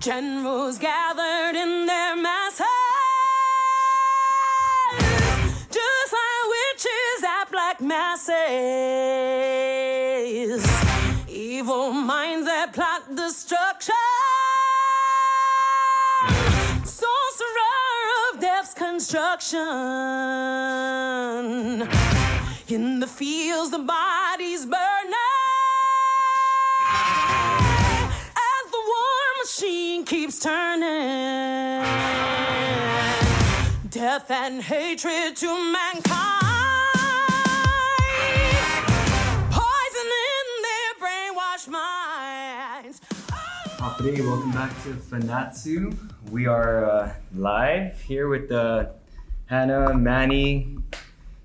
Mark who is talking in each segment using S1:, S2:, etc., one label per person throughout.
S1: Generals gathered in their masses, just like witches at black masses. Evil minds that plot destruction. Sorcerer of death's construction. Turning. Death and hatred to mankind. Poison their brainwashed minds.
S2: Hapre, welcome back to Fanachu. We are uh, live here with uh, Hannah, Manny,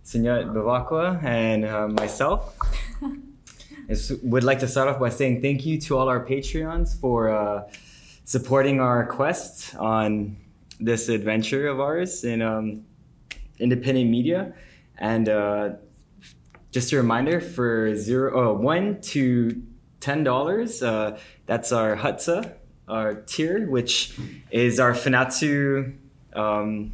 S2: Senyat Bevacqua, and uh, myself. I would like to start off by saying thank you to all our Patreons for uh, supporting our quest on this adventure of ours in um, independent media. And uh, just a reminder for zero, oh, one to ten dollars. Uh, that's our Hutsa, our tier, which is our Fanachu um,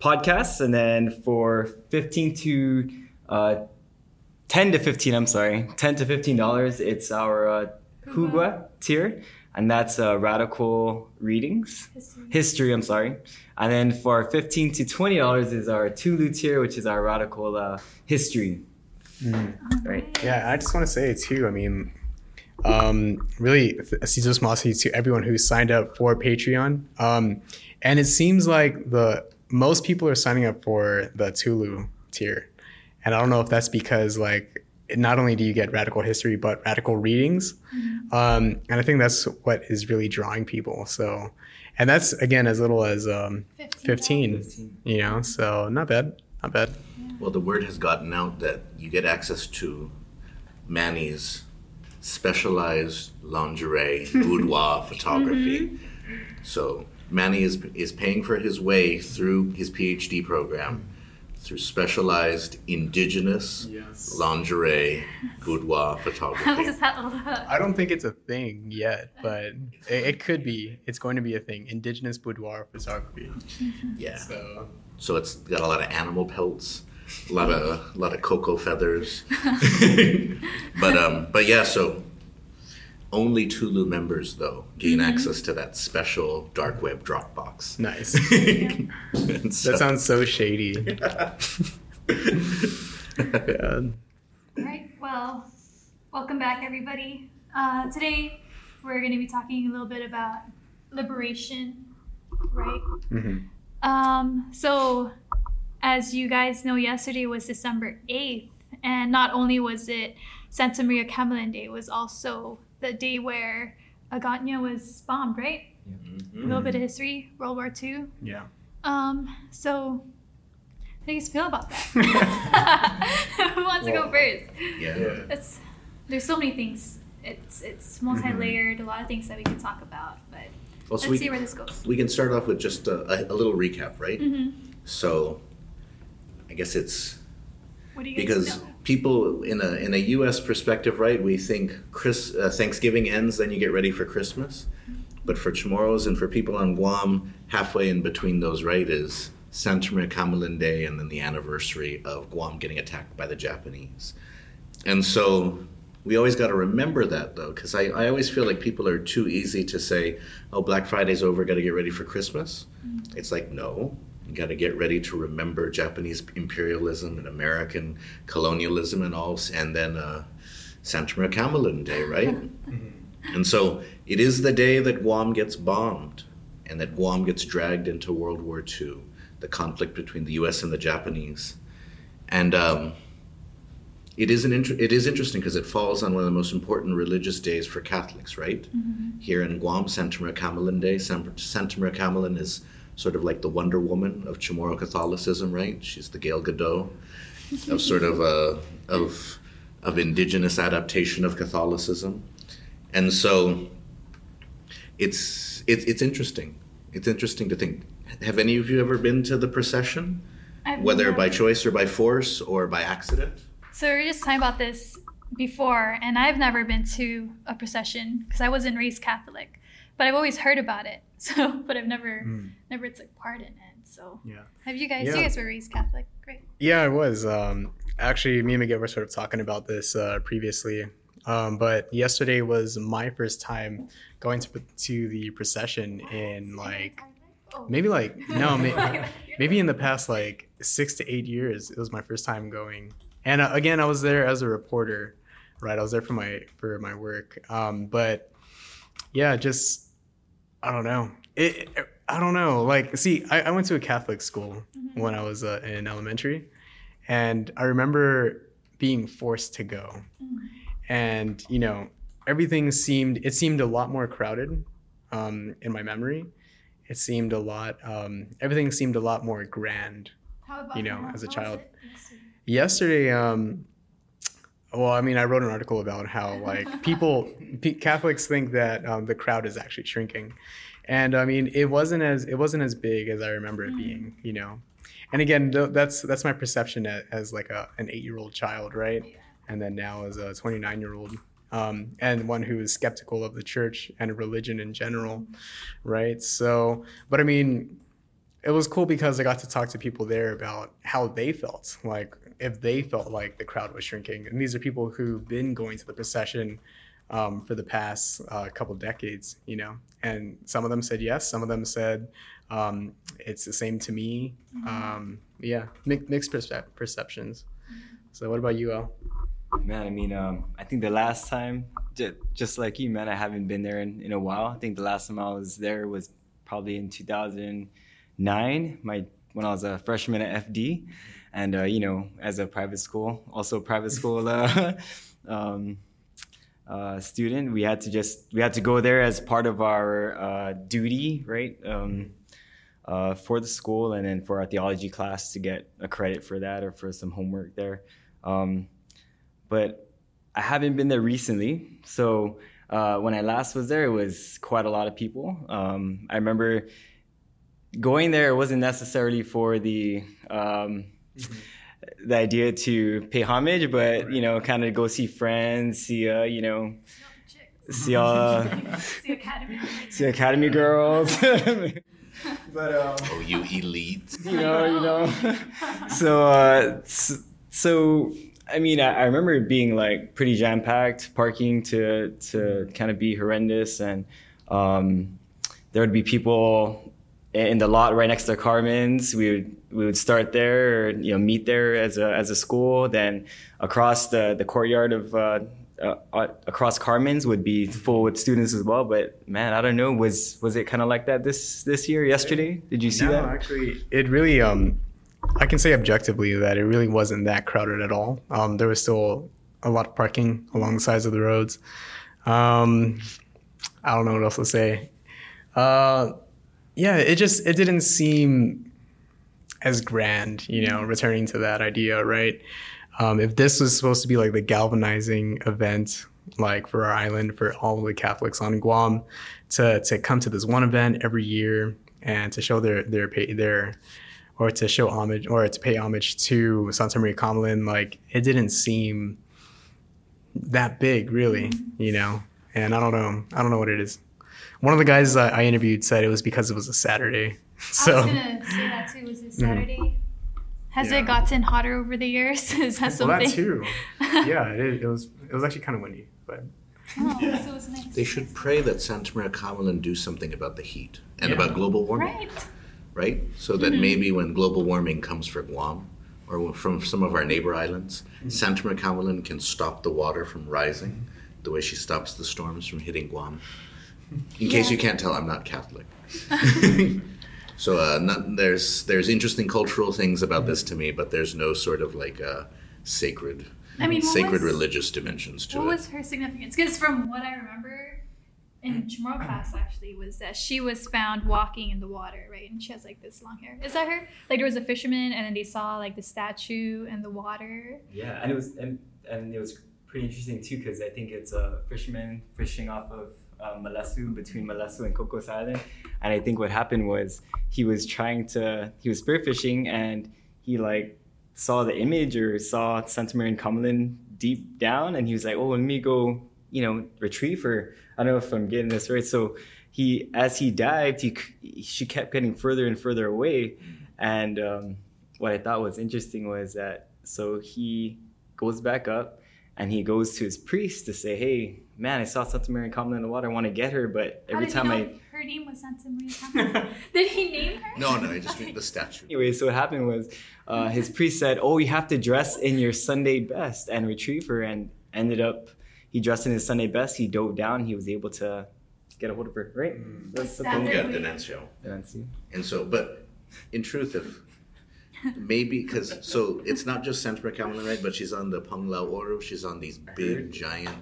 S2: podcast, and then for fifteen to uh, ten to fifteen, I'm sorry, ten to fifteen dollars, it's our uh, tier, and that's uh, radical readings, history. I'm sorry, and then for fifteen to twenty dollars is our Tulu tier, which is our radical uh, history. Right.
S3: Yeah, I just want to say too. I mean, um, really, Si Yu'os Ma'åse' to everyone who signed up for Patreon. Um, and it seems like the most people are signing up for the Tulu tier, and I don't know if that's because like not only do you get radical history but radical readings, um, and I think that's what is really drawing people. So, and that's again as little as um, 15,
S2: 15.
S3: You know, so not bad, not bad.
S4: Well, the word has gotten out that you get access to Manny's specialized lingerie boudoir photography. So Manny is is paying for his way through his PhD program through specialized indigenous
S3: Yes.
S4: lingerie boudoir
S5: How
S4: photography.
S5: does that look?
S3: I don't think it's a thing yet, but it, it could be. It's going to be a thing. Indigenous boudoir photography.
S4: Yeah.
S3: So
S4: So it's got a lot of animal pelts, a lot of a lot of cocoa feathers. but um, but yeah, so only Tulu members though gain access to that special dark web Dropbox.
S3: nice.
S4: So-
S3: That sounds so shady. yeah.
S5: All right. Well, welcome back, everybody. Uh, today we're going to be talking a little bit about liberation, right?
S3: Mhm.
S5: Um, so, as you guys know, yesterday was December 8th, and not only was it Santa Maria Kamalen Day, it was also the day where Hagåtña was bombed, right? A little bit of history, World War II.
S3: Yeah.
S5: Um, so, how do you guys feel about that? Who wants to go first?
S4: yeah.
S5: It's, there's so many things. It's it's multi-layered. A lot of things that we can talk about, but
S4: Well,
S5: let's
S4: we,
S5: see where this goes.
S4: we can start off with just a, a, a little recap, right?
S5: hmm
S4: So I guess it's
S5: What do you guys
S4: because
S5: know?
S4: People in a in a U.S. perspective, right? We think Chris uh, Thanksgiving ends, then you get ready for Christmas. But for Chamorros and for people on Guam, halfway in between those, right, is Santa Maria Kamalen Day and then the anniversary of Guam getting attacked by the Japanese. And so we always got to remember that though, because I, I always feel like people are too easy to say, oh, Black Friday's over, got to get ready for Christmas. It's like, no, you got to get ready to remember Japanese imperialism and American colonialism and all, and then uh, Santa Maria Kamalen Day, right? and so it is the day that Guam gets bombed and that Guam gets dragged into World War II, the conflict between the U.S. and the Japanese. And um, it is an inter- it is interesting because it falls on one of the most important religious days for Catholics, right? Here in Guam, Santa Maria Kamalen Day. San- Santa Maria Kamalen is sort of like the Wonder Woman of Chamorro Catholicism, right? She's the Gal Gadot of sort of uh, of of indigenous adaptation of Catholicism, and so it's it's it's interesting. It's interesting to think. Have any of you ever been to the procession,
S5: I've
S4: whether
S5: never-
S4: by choice or by force or by accident?
S5: So we were just talking about this before, and I've never been to a procession because I wasn't raised Catholic. but I've always heard about it. So, but I've never
S3: Mm.
S5: never took part in it. So,
S3: Yeah.
S5: have you guys?
S3: Yeah.
S5: You guys were raised Catholic, great.
S3: Yeah, I was. Um, actually, me and Miguel were sort of talking about this uh, previously. Um, but yesterday was my first time going to to the procession in like
S5: Oh.
S3: maybe like no may, maybe in the past like six to eight years. It was my first time going, and uh, again, I was there as a reporter, right? I was there for my for my work. Um, but yeah, just I don't know. It, I don't know. Like, see, I, I went to a Catholic school when I was uh, in elementary, and I remember being forced to go, and you know, everything seemed it seemed a lot more crowded um, in my memory. It seemed a lot. Um, everything seemed a lot more grand
S5: How about
S3: you know,
S5: now?
S3: as a child.
S5: yesterday?
S3: yesterday um well i mean i wrote an article about how like people P- catholics think that um, the crowd is actually shrinking. And i mean it wasn't as it wasn't as big as i remember it being you know? And again th- that's that's my perception as, as like a, an eight year old child right? And then now as a 29 year old um, and one who is skeptical of the church and religion in general right? So but i mean it was cool because I got to talk to people there about how they felt, like if they felt like the crowd was shrinking. And these are people who've been going to the procession um, for the past uh, couple decades, you know. And some of them said yes, some of them said um, it's the same to me. Um, yeah, mi- mixed perce- perceptions. So, what about you, Al?
S2: Man, I mean, um, I think the last time, just, just like you, man, I haven't been there in, in a while. I think the last time I was there was probably in 2009, my when I was a freshman at FD, and uh, you know, as a private school, also a private school uh, um, uh, student, we had to just we had to go there as part of our uh, duty, right? Um, uh, for the school and then for our theology class to get a credit for that or for some homework there. Um, but I haven't been there recently. So uh, when I last was there, it was quite a lot of people. Um, I remember going there. It wasn't necessarily for the the idea to pay homage, but you know, kind of go see friends, see uh, you know, see uh,
S5: The academy.
S2: see Academy girls. but um,
S4: Oh, you elite.
S2: you know, you know. so, uh, so I mean, I, I remember it being like pretty jam packed, parking to to kind of be horrendous, and um, there would be people in the lot right next to Carmen's. We would we would start there, or, you know, meet there as a as a school. Then across the the courtyard of. Uh, uh, uh, across Carmen's would be full with students as well, but man, I don't know. Was was it kind of like that this this year? Yesterday, did you see
S3: no,
S2: that?
S3: actually, it really, um, I can say objectively that it really wasn't that crowded at all. Um, there was still a lot of parking along the sides of the roads. Um, I don't know what else to say. Uh, yeah, it just it didn't seem as grand, you know, returning to that idea, right? Um, if this was supposed to be like the galvanizing event, like for our island, for all of the Catholics on Guam, to to come to this one event every year and to show their their pay, their or to show homage or to pay homage to Santa Maria Kamalen, like it didn't seem that big, really, you know. And I don't know, I don't know what it is. One of the guys I, I interviewed said it was because it was a Saturday. So
S5: I was gonna say that too. Was it mhm. Saturday? Has
S3: Yeah.
S5: it gotten hotter over the years? Is that
S3: well, that too. Yeah, it, is- it was. It was actually kind of windy, but
S5: Oh, so it was nice.
S4: They should pray that Santa Maria Kamalen do something about the heat and
S3: Yeah.
S4: about global warming,
S5: Right.
S4: right? So that mm-hmm. maybe when global warming comes for Guam or from some of our neighbor islands, mm-hmm. Santa Maria Kamalen can stop the water from rising the way she stops the storms from hitting Guam. In case
S5: Yeah.
S4: you can't tell, I'm not Catholic. so uh, not, there's there's interesting cultural things about this to me, but there's no sort of like uh, sacred
S5: I mean,
S4: sacred
S5: was-
S4: religious dimensions to
S5: What
S4: it.
S5: What was her significance? Because from what I remember in Chamorro class, actually, was that she was found walking in the water, right? And she has like this long hair. Is that her? Like there was a fisherman, and then they saw like the statue and the water.
S2: Yeah, and it was and, and it was pretty interesting too because I think it's a fisherman fishing off of Malesu between Malesu and Cocos Island, and I think what happened was he was trying to he was spearfishing and he like saw the image or saw Santa Maria and Kamalen deep down, and he was like, oh, let me go, you know, retrieve her. I don't know if I'm getting this right. So he as he dived, he she kept getting further and further away, and um, what I thought was interesting was that so he goes back up and he goes to his priest to say, "Hey, man, I saw Santa Maria Kamalen in the water. I want to get her, but
S5: How
S2: every
S5: did
S2: time
S5: he
S2: I."
S5: her name was Santa Maria Kamalen? did he name her?
S4: No, no, I just mean the statue.
S2: Anyway, so what happened was uh, his priest said, "Oh, you have to dress in your Sunday best and retrieve her." And ended up, he dressed in his Sunday best. He dove down. He was able to get a hold of her. Right? That's the
S5: That
S2: thing.
S4: Yeah,
S5: Really?
S4: Denuncio.
S2: Nancy.
S4: And so, but in truth, if maybe because so it's not just Santa Maria Kamalen, right? But she's on the Panglao Oro. She's on these big, giant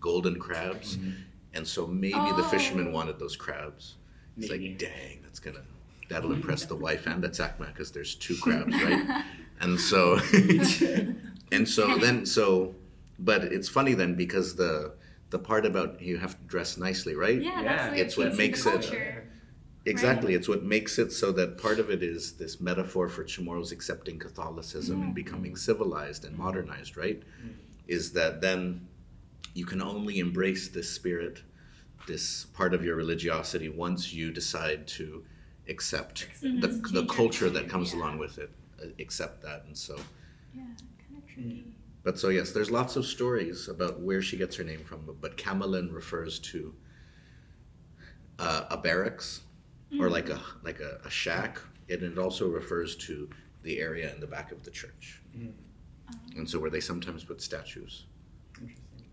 S4: golden crabs, mm-hmm. and so maybe the
S5: Oh.
S4: fisherman wanted those crabs. It's
S2: Maybe.
S4: like, dang, that's gonna that'll impress the wife and the Sakma because there's two crabs, right? and so, and so then so, but it's funny then because the the part about you have to dress nicely, right?
S5: Yeah,
S2: Yeah,
S5: that's like
S4: it's what makes
S5: the
S4: it-
S5: culture.
S4: Exactly. It's what makes it so that part of it is this metaphor for Chamorros accepting Catholicism and becoming civilized and modernized, right? Is that then you can only embrace this spirit, this part of your religiosity, once you decide to accept the,
S5: Mhm.
S4: the
S5: Change your
S4: culture that comes
S5: yeah.
S4: along with it, uh, accept that. And so,
S5: Yeah, kind of tricky.
S4: but so yes, there's lots of stories about where she gets her name from, but Kamalen refers to uh, a barracks or mm-hmm. like a like a, a shack, and it also refers to the area in the back of the church, mm-hmm. and so where they sometimes put statues.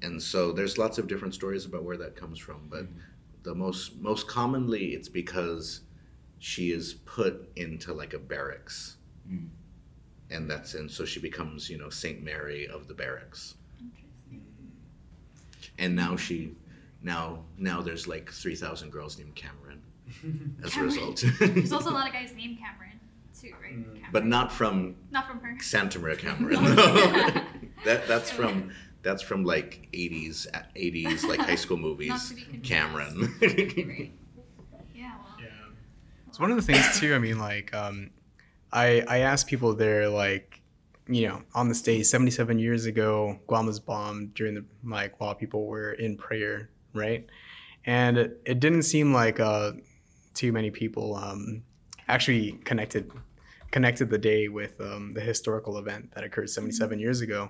S4: And so there's lots of different stories about where that comes from, but mm-hmm. the most most commonly it's because she is put into like a barracks, mm. and that's and so she becomes you know Saint Mary of the barracks,
S5: Interesting.
S4: and now she now now there's like three thousand girls named Cameron as a result.
S5: There's also a lot of guys named Cameron too, right? Cameron.
S4: but not from
S5: not from her.
S4: Santa Maria Cameron. that that's from that's from like 80s 80s like high school
S5: Not
S4: movies.
S5: to be.
S4: Cameron.
S5: Right. Yeah. Well.
S3: Yeah. It's one of the things too. I mean, like, um, I I asked people there, like, you know, on the stage, seventy seven years ago, Guam was bombed during the like while people were in prayer, right? And it, it didn't seem like uh, too many people um, actually connected connected the day with um, the historical event that occurred 77 years ago.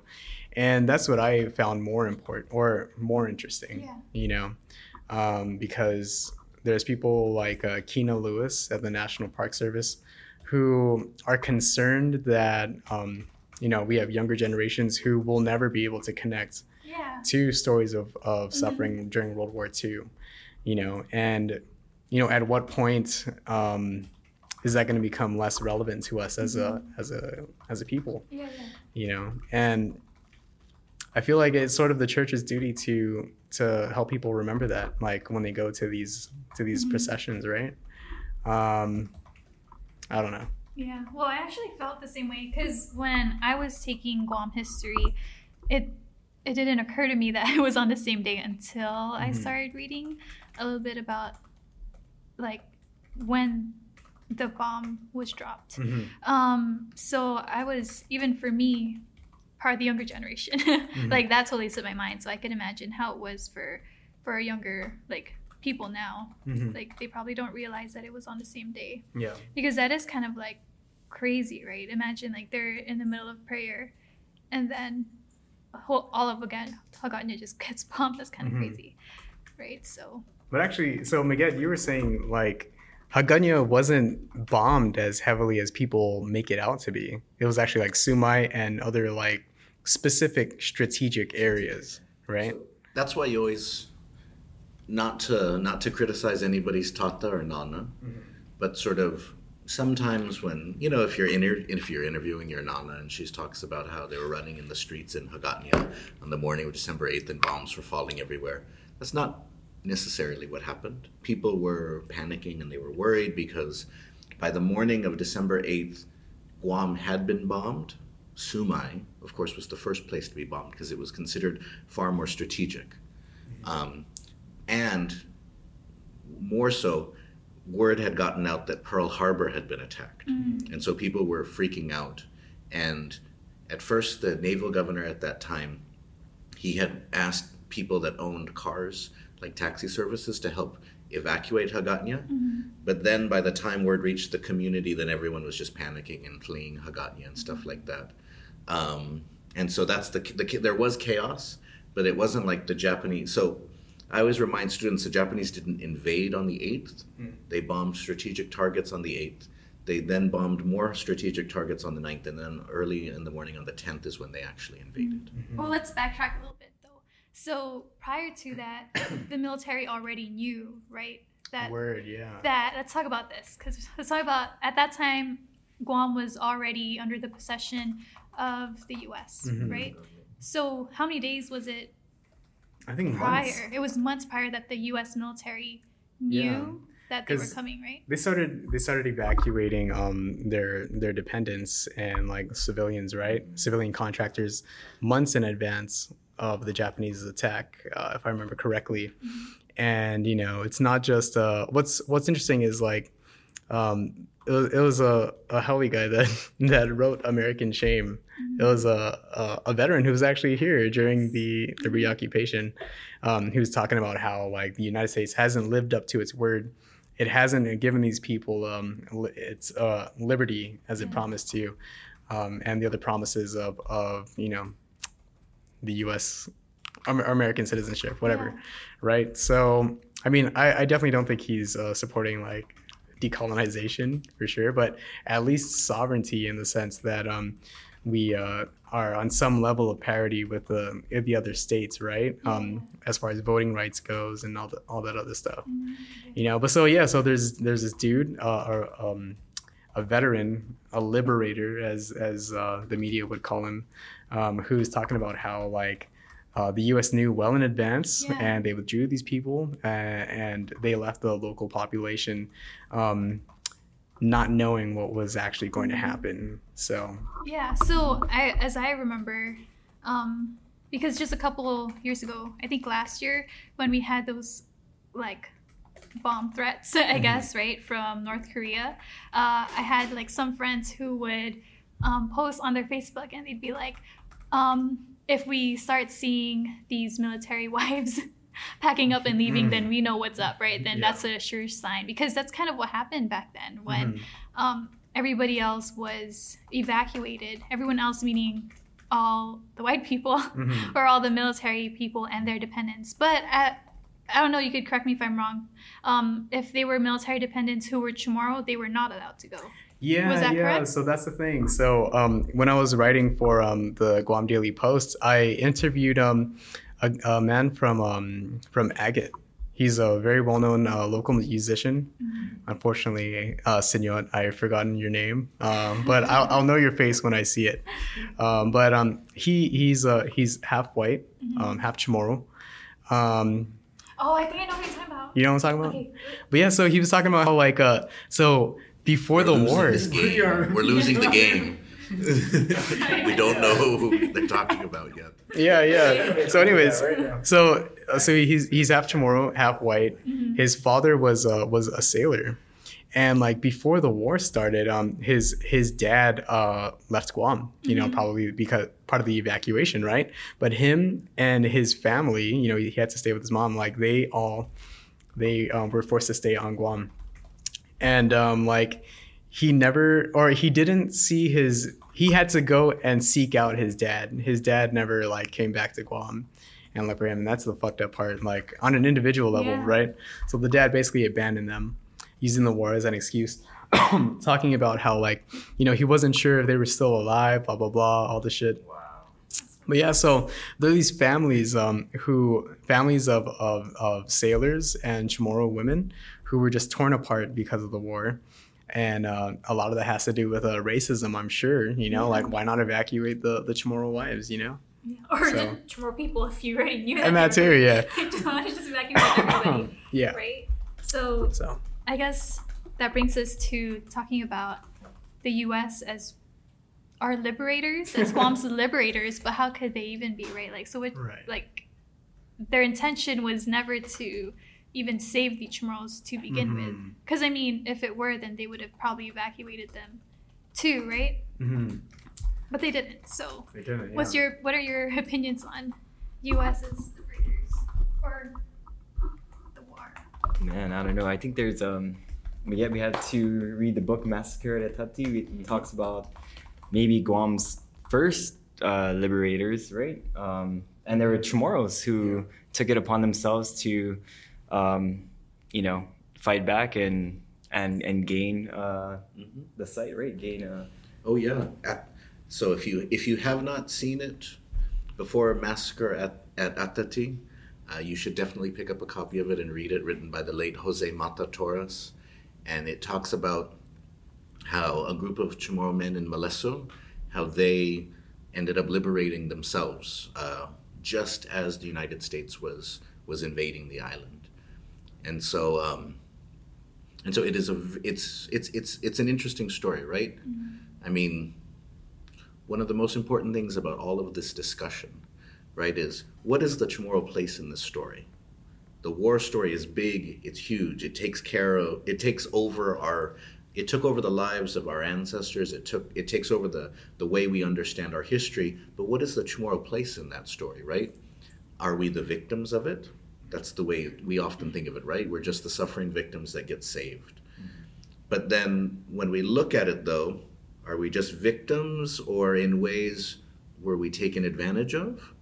S3: And that's what i found more important or more interesting
S5: Yeah.
S3: you know? Um, because there's people like uh, Keno Lewis at the National Park Service who are concerned that um, you know we have younger generations who will never be able to connect
S5: Yeah.
S3: to stories of, of suffering during World War II, you know, and you know at what point um, is that going to become less relevant to us as a as a as a people,
S5: Yeah. Yeah.
S3: you know, and I feel like it's sort of the church's duty to to help people remember that, like when they go to these to these processions, right? Um, I don't know.
S5: Yeah, well, I actually felt the same way because when I was taking Guam history, it it didn't occur to me that it was on the same day until I
S3: Mhm.
S5: started reading a little bit about like when the bomb was dropped. Um, so I was even for me part of the younger generation. like that totally slipped my mind. So I could imagine how it was for for younger like people now.
S3: Mhm.
S5: Like they probably don't realize that it was on the same day
S3: Yeah.
S5: because that is kind of like crazy, right? Imagine like they're in the middle of prayer, and then whole, all of again Hagåtña just gets bombed. That's kind of
S3: Mhm.
S5: crazy, right? So
S3: But actually, so Miguel, you were saying like Hagåtña wasn't bombed as heavily as people make it out to be. It was actually like Sumay and other like specific strategic areas, right?
S4: That's why you always not to not to criticize anybody's tata or nana, mm-hmm. but sort of sometimes when you know if you're inter- if you're interviewing your nana and she talks about how they were running in the streets in Hagåtña on the morning of December 8th and bombs were falling everywhere. That's not necessarily what happened. People were panicking and they were worried because by the morning of December 8th, Guam had been bombed. Sumay, of course, was the first place to be bombed because it was considered far more strategic. Um, and more so, word had gotten out that Pearl Harbor had been attacked. And so people were freaking out. And at first, the naval governor at that time, he had asked people that owned cars, like taxi services, to help evacuate Hagåtña. Mm-hmm. But then by the time word reached the community, then everyone was just panicking and fleeing Hagåtña and stuff like that. Um, and so that's the, the there was chaos, but it wasn't like the Japanese. So I always remind students the Japanese didn't invade on the 8th. Hmm. They bombed strategic targets on the 8th. They then bombed more strategic targets on the 9th, and then early in the morning on the 10th is when they actually invaded. Mm-hmm. Mm-hmm.
S5: Well, let's backtrack a little bit though. So prior to that, the military already knew, right? That
S3: Word, yeah.
S5: that let's talk about this because let's talk about at that time Guam was already under the possession of the U.S.
S3: Mhm.
S5: right? So how many days was it
S3: I think
S5: prior?
S3: months.
S5: It was months prior that the U.S. military knew
S3: Yeah.
S5: that they were coming, right?
S3: They started they started evacuating um their their dependents and like civilians, right? Civilian contractors months in advance of the Japanese attack, uh, if I remember correctly. And you know, it's not just uh what's what's interesting is like um it was, it was a, a Howie guy that that wrote American Shame. It was a, a a veteran who was actually here during the the reoccupation. Um, he was talking about how like the United States hasn't lived up to its word. It hasn't given these people um, li- its uh, liberty as it promised to, um, and the other promises of of you know the U.S. Amer- American citizenship, whatever,
S5: Yeah.
S3: right? So I mean, I, I definitely don't think he's uh, supporting like decolonization for sure, but at least sovereignty in the sense that um, we uh, are on some level of parity with the the other states, right? Um, as far as voting rights goes and all the, all that other stuff, you know. But so yeah, so there's there's this dude, uh, or um, a veteran, a liberator, as as uh, the media would call him, um, who's talking about how like. Uh, the U.S. knew well in advance,
S5: Yeah.
S3: and they withdrew these people, uh, and they left the local population um, not knowing what was actually going to happen. So
S5: Yeah. So I, as I remember, um, because just a couple of years ago, I think last year when we had those like bomb threats, I guess, right from North Korea, uh, I had like some friends who would um, post on their Facebook and they'd be like, um, if we start seeing these military wives. Packing up and leaving, then we know what's up, right? Then
S3: Yeah.
S5: that's a sure sign because that's kind of what happened back then when
S3: Mhm.
S5: um, everybody else was evacuated. Everyone else, meaning all the white people
S3: Mhm.
S5: or all the military people and their dependents. But at, I don't know. You could correct me if I'm wrong. Um, if they were military dependents who were Chamorro, they were not allowed to go.
S3: Yeah, yeah.
S5: correct?
S3: So that's the thing. So um, when I was writing for um, the Guam Daily Post, I interviewed um, a, a man from um, from Agat. He's a very well-known uh, local musician. Unfortunately, uh, Senor, I've forgotten your name, um, but I'll, I'll know your face when I see it. Um, but um, he he's uh, he's half white, um, half Chamorro. Um,
S5: Oh, I think I know what you're talking about.
S3: you know what I'm talking about?
S5: Okay.
S3: But yeah, so he was talking about how like uh, so before the
S4: We're losing
S3: war.
S4: this. We're losing the game. we don't know who they're talking about yet.
S3: Yeah, yeah. So, anyways, so uh, so he's he's half Chamorro, half white. His father was uh, was a sailor, and like before the war started, um, his his dad uh left Guam. You know, probably because part of the evacuation, right? But him and his family, you know, he had to stay with his mom. Like they all, they um, were forced to stay on Guam, and um, like he never or he didn't see his he had to go and seek out his dad his dad never like came back to guam and look for him and that's the fucked up part like on an individual level
S5: Yeah.
S3: right so the dad basically abandoned them using the war as an excuse talking about how like you know he wasn't sure if they were still alive blah blah blah all this shit Wow. but yeah, so there are these families um, who families of, of, of sailors and Chamorro women who were just torn apart because of the war, and uh, a lot of that has to do with uh, racism. I'm sure you know, like why not evacuate the the Chamorro wives? You know, yeah.
S5: Or
S3: So-
S5: the Chamorro people, if you already knew that.
S3: and that too, yeah,
S5: just want to just evacuate everybody,
S3: yeah.
S5: right? So
S3: So
S5: I guess that brings us to talking about the U.S. as our liberators, as Guam's liberators. But how could they even be right? Like, so it
S3: Right.
S5: like their intention was never to even save the Chamorros to begin with.
S3: Mhm.
S5: Because I mean, if it were, then they would have probably evacuated them too, right?
S3: mm-hmm.
S5: But they didn't. So,
S3: they didn't.
S5: what's your what are your opinions on U.S. as liberators or the war?
S2: Man, I don't know. I think there's um, we get we had to read the book Massacre at Atåte. It talks about maybe Guam's first uh, liberators, right? Um, and there were Chamorros who took it upon themselves to, um, you know, fight back and and and gain uh,
S4: Mhm.
S2: the site, right? Gain. Uh,
S4: Oh yeah. At, so if you if you have not seen it before Massacre at at Atåte, uh, you should definitely pick up a copy of it and read it. Written by the late Jose Mata Torres, and it talks about how a group of Chamorro men in Maleso, how they ended up liberating themselves uh, just as the United States was was invading the island, and so. Um, and so it is a it's it's it's it's an interesting story, right? I mean, one of the most important things about all of this discussion, right, is what is the Chamorro place in this story? The war story is big, it's huge, it takes care of, it takes over our, it took over the lives of our ancestors, it took, it takes over the, the way we understand our history, but what is the Chamorro place in that story, right? Are we the victims of it? That's the way we often think of it, right? We're just the suffering victims that get saved. But then when we look at it, though, are we just victims or in ways were we taken advantage of?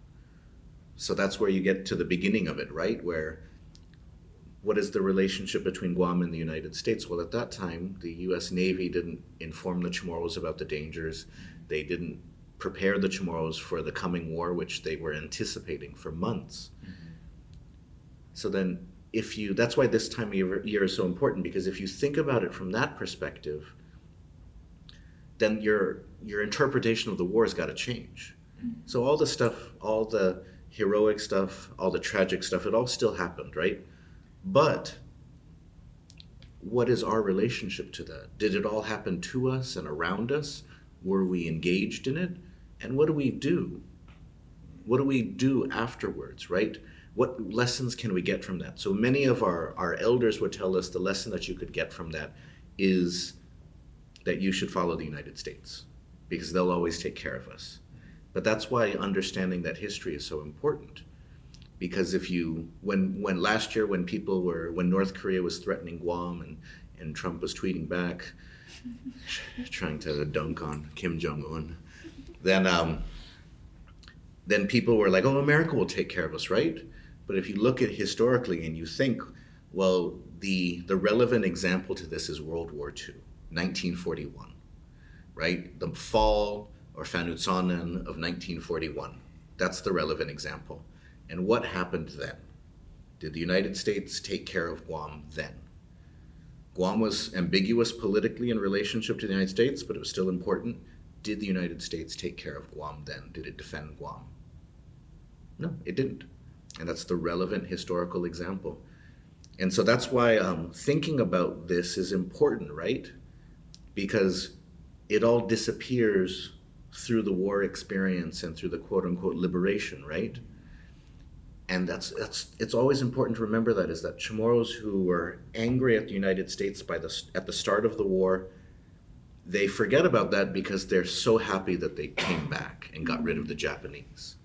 S4: So that's where you get to the beginning of it, right? Where what is the relationship between Guam and the United States? Well, at that time, the U.S. Navy didn't inform the Chamorros about the dangers. They didn't prepare the Chamorros for the coming war, which they were anticipating for months. So then, if you, that's why this time of year, is so important because if you think about it from that perspective, then your your interpretation of the war has got to change. Mm-hmm. So all the stuff, all the heroic stuff, all the tragic stuff, it all still happened, right? But what is our relationship to that? Did it all happen to us and around us? Were we engaged in it? And what do we do? What do we do afterwards, right? What lessons can we get from that? So many of our, our elders would tell us the lesson that you could get from that is that you should follow the United States because they'll always take care of us. But that's why understanding that history is so important. Because if you when when last year when people were when North Korea was threatening Guam and, and Trump was tweeting back trying to dunk on Kim Jong Un, then um, then people were like, "Oh, America will take care of us, right?" But if you look at historically and you think, well, the the relevant example to this is World War II, 1941, right? The fall or Fanuchånan of 1941. That's the relevant example. And what happened then? Did the United States take care of Guam then? Guam was ambiguous politically in relationship to the United States, but it was still important. Did the United States take care of Guam then? Did it defend Guam? No, it didn't. And that's the relevant historical example. And so that's why um, thinking about this is important, right? Because it all disappears through the war experience and through the quote unquote liberation, right? And that's that's it's always important to remember that is that Chamorros who were angry at the United States by the at the start of the war, they forget about that because they're so happy that they came back and got rid of the Japanese.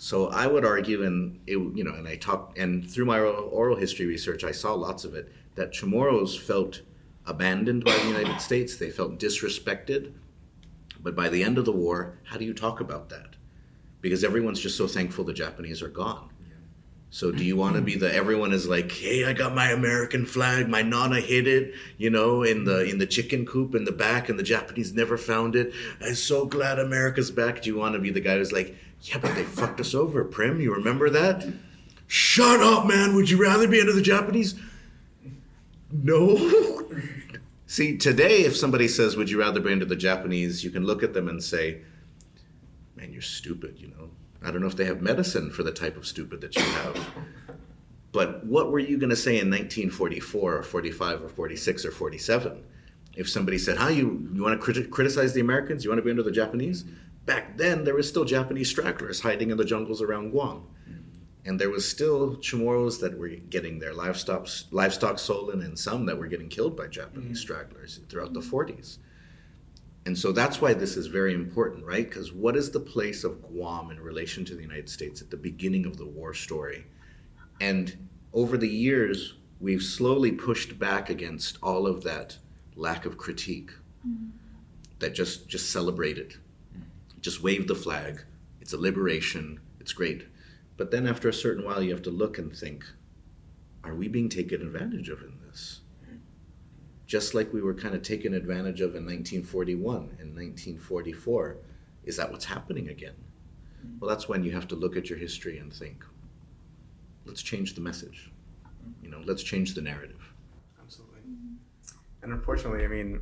S4: So I would argue, and it, you know, and I talked, and through my oral, history research, I saw lots of it that Chamorros felt abandoned by the United States. They felt disrespected. But by the end of the war, how do you talk about that? Because everyone's just so thankful the Japanese are gone. So do you want to be the everyone is like, hey, I got my American flag, my nana hid it, you know, in the in the chicken coop in the back, and the Japanese never found it. I'm so glad America's back. Do you want to be the guy who's like, yeah, but they fucked us over, Prim? You remember that? Shut up, man. Would you rather be under the Japanese? No. See, today, if somebody says, Would you rather be under the Japanese? you can look at them and say, Man, you're stupid, you know. I don't know if they have medicine for the type of stupid that you have. But what were you going to say in 1944 or 45 or 46 or 47? If somebody said, How you, you want to criti- criticize the Americans? You want to be under the Japanese? Back then, there was still Japanese stragglers hiding in the jungles around Guam and there was still Chamorros that were getting their livestock livestock stolen, and some that were getting killed by Japanese mm. stragglers throughout the 40s. And so that's why this is very important, right? Because what is the place of Guam in relation to the United States at the beginning of the war story? And over the years, we've slowly pushed back against all of that lack of critique mm. that just just celebrate it just wave the flag. It's a liberation. It's great. But then after a certain while you have to look and think are we being taken advantage of in this? Just like we were kind of taken advantage of in 1941 and 1944 is that what's happening again? Well that's when you have to look at your history and think let's change the message. You know let's change the narrative.
S3: Absolutely. And unfortunately, I mean,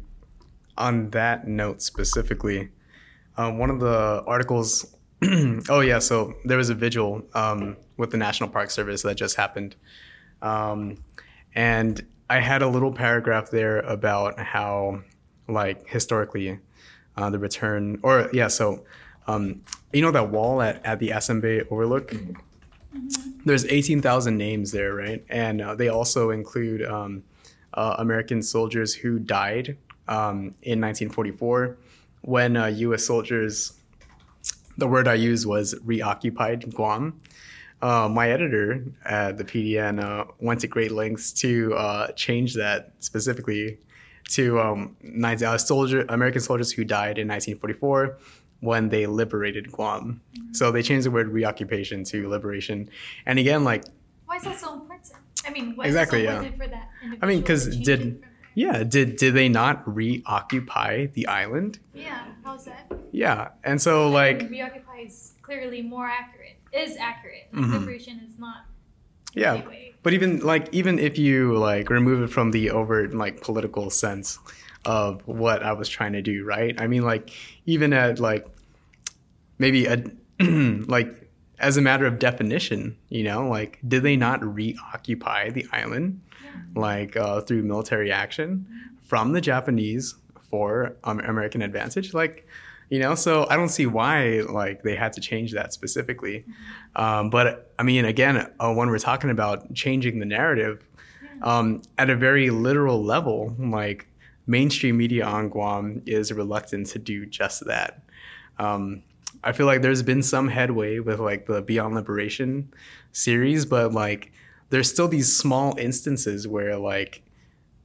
S3: on that note specifically, um, one of the articles. oh yeah, so there was a vigil um, with the National Park Service that just happened, um, and I had a little paragraph there about how, like historically, uh, the return or yeah, so um, you know that wall at, at the Asan Bay Overlook. There's 18,000 names there, right? And uh, they also include um, uh, American soldiers who died um, in 1944 when uh, U.S. soldiers. The word I used was reoccupied Guam. Uh, my editor at the PDN uh, went to great lengths to uh, change that specifically to um, 19, soldier American soldiers who died in 1944 when they liberated Guam. So they changed the word reoccupation to liberation. And again, like
S5: Why is that so important? I mean, why
S3: Exactly,
S5: is it so
S3: yeah.
S5: for that
S3: I mean,
S5: because
S3: did-? Yeah, did did they not reoccupy the island?
S5: Yeah, how's that?
S3: Yeah, and so like
S5: reoccupy is clearly more accurate. Is accurate.
S3: Mhm.
S5: Liberation is not.
S3: yeah,
S5: Anyway.
S3: But even like even if you like remove it from the overt like political sense of what I was trying to do, right? I mean like even at like maybe a like as a matter of definition, you know, like did they not reoccupy the island like uh, through military action from the Japanese for um, American advantage? Like you know? So i don't see why like they had to change that specifically. Um, but i mean again uh, when we're talking about changing the narrative um, at a very literal level like mainstream media on guam is reluctant to do just that. Um, i feel like there's been some headway with like the beyond liberation series but like there's still these small instances where like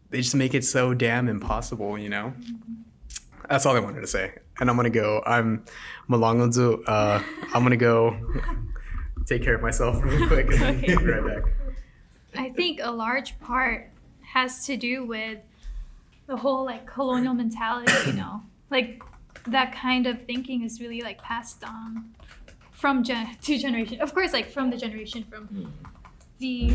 S3: they just make it so damn impossible you know that's all I wanted to say. And I'm gonna go. I'm Malangonzu. Uh, I'm gonna go take care of myself real quick and
S5: Okay.
S3: be right back.
S5: I think a large part has to do with the whole like colonial mentality, you know, like that kind of thinking is really like passed on from gen to generation. Of course, like from the generation from the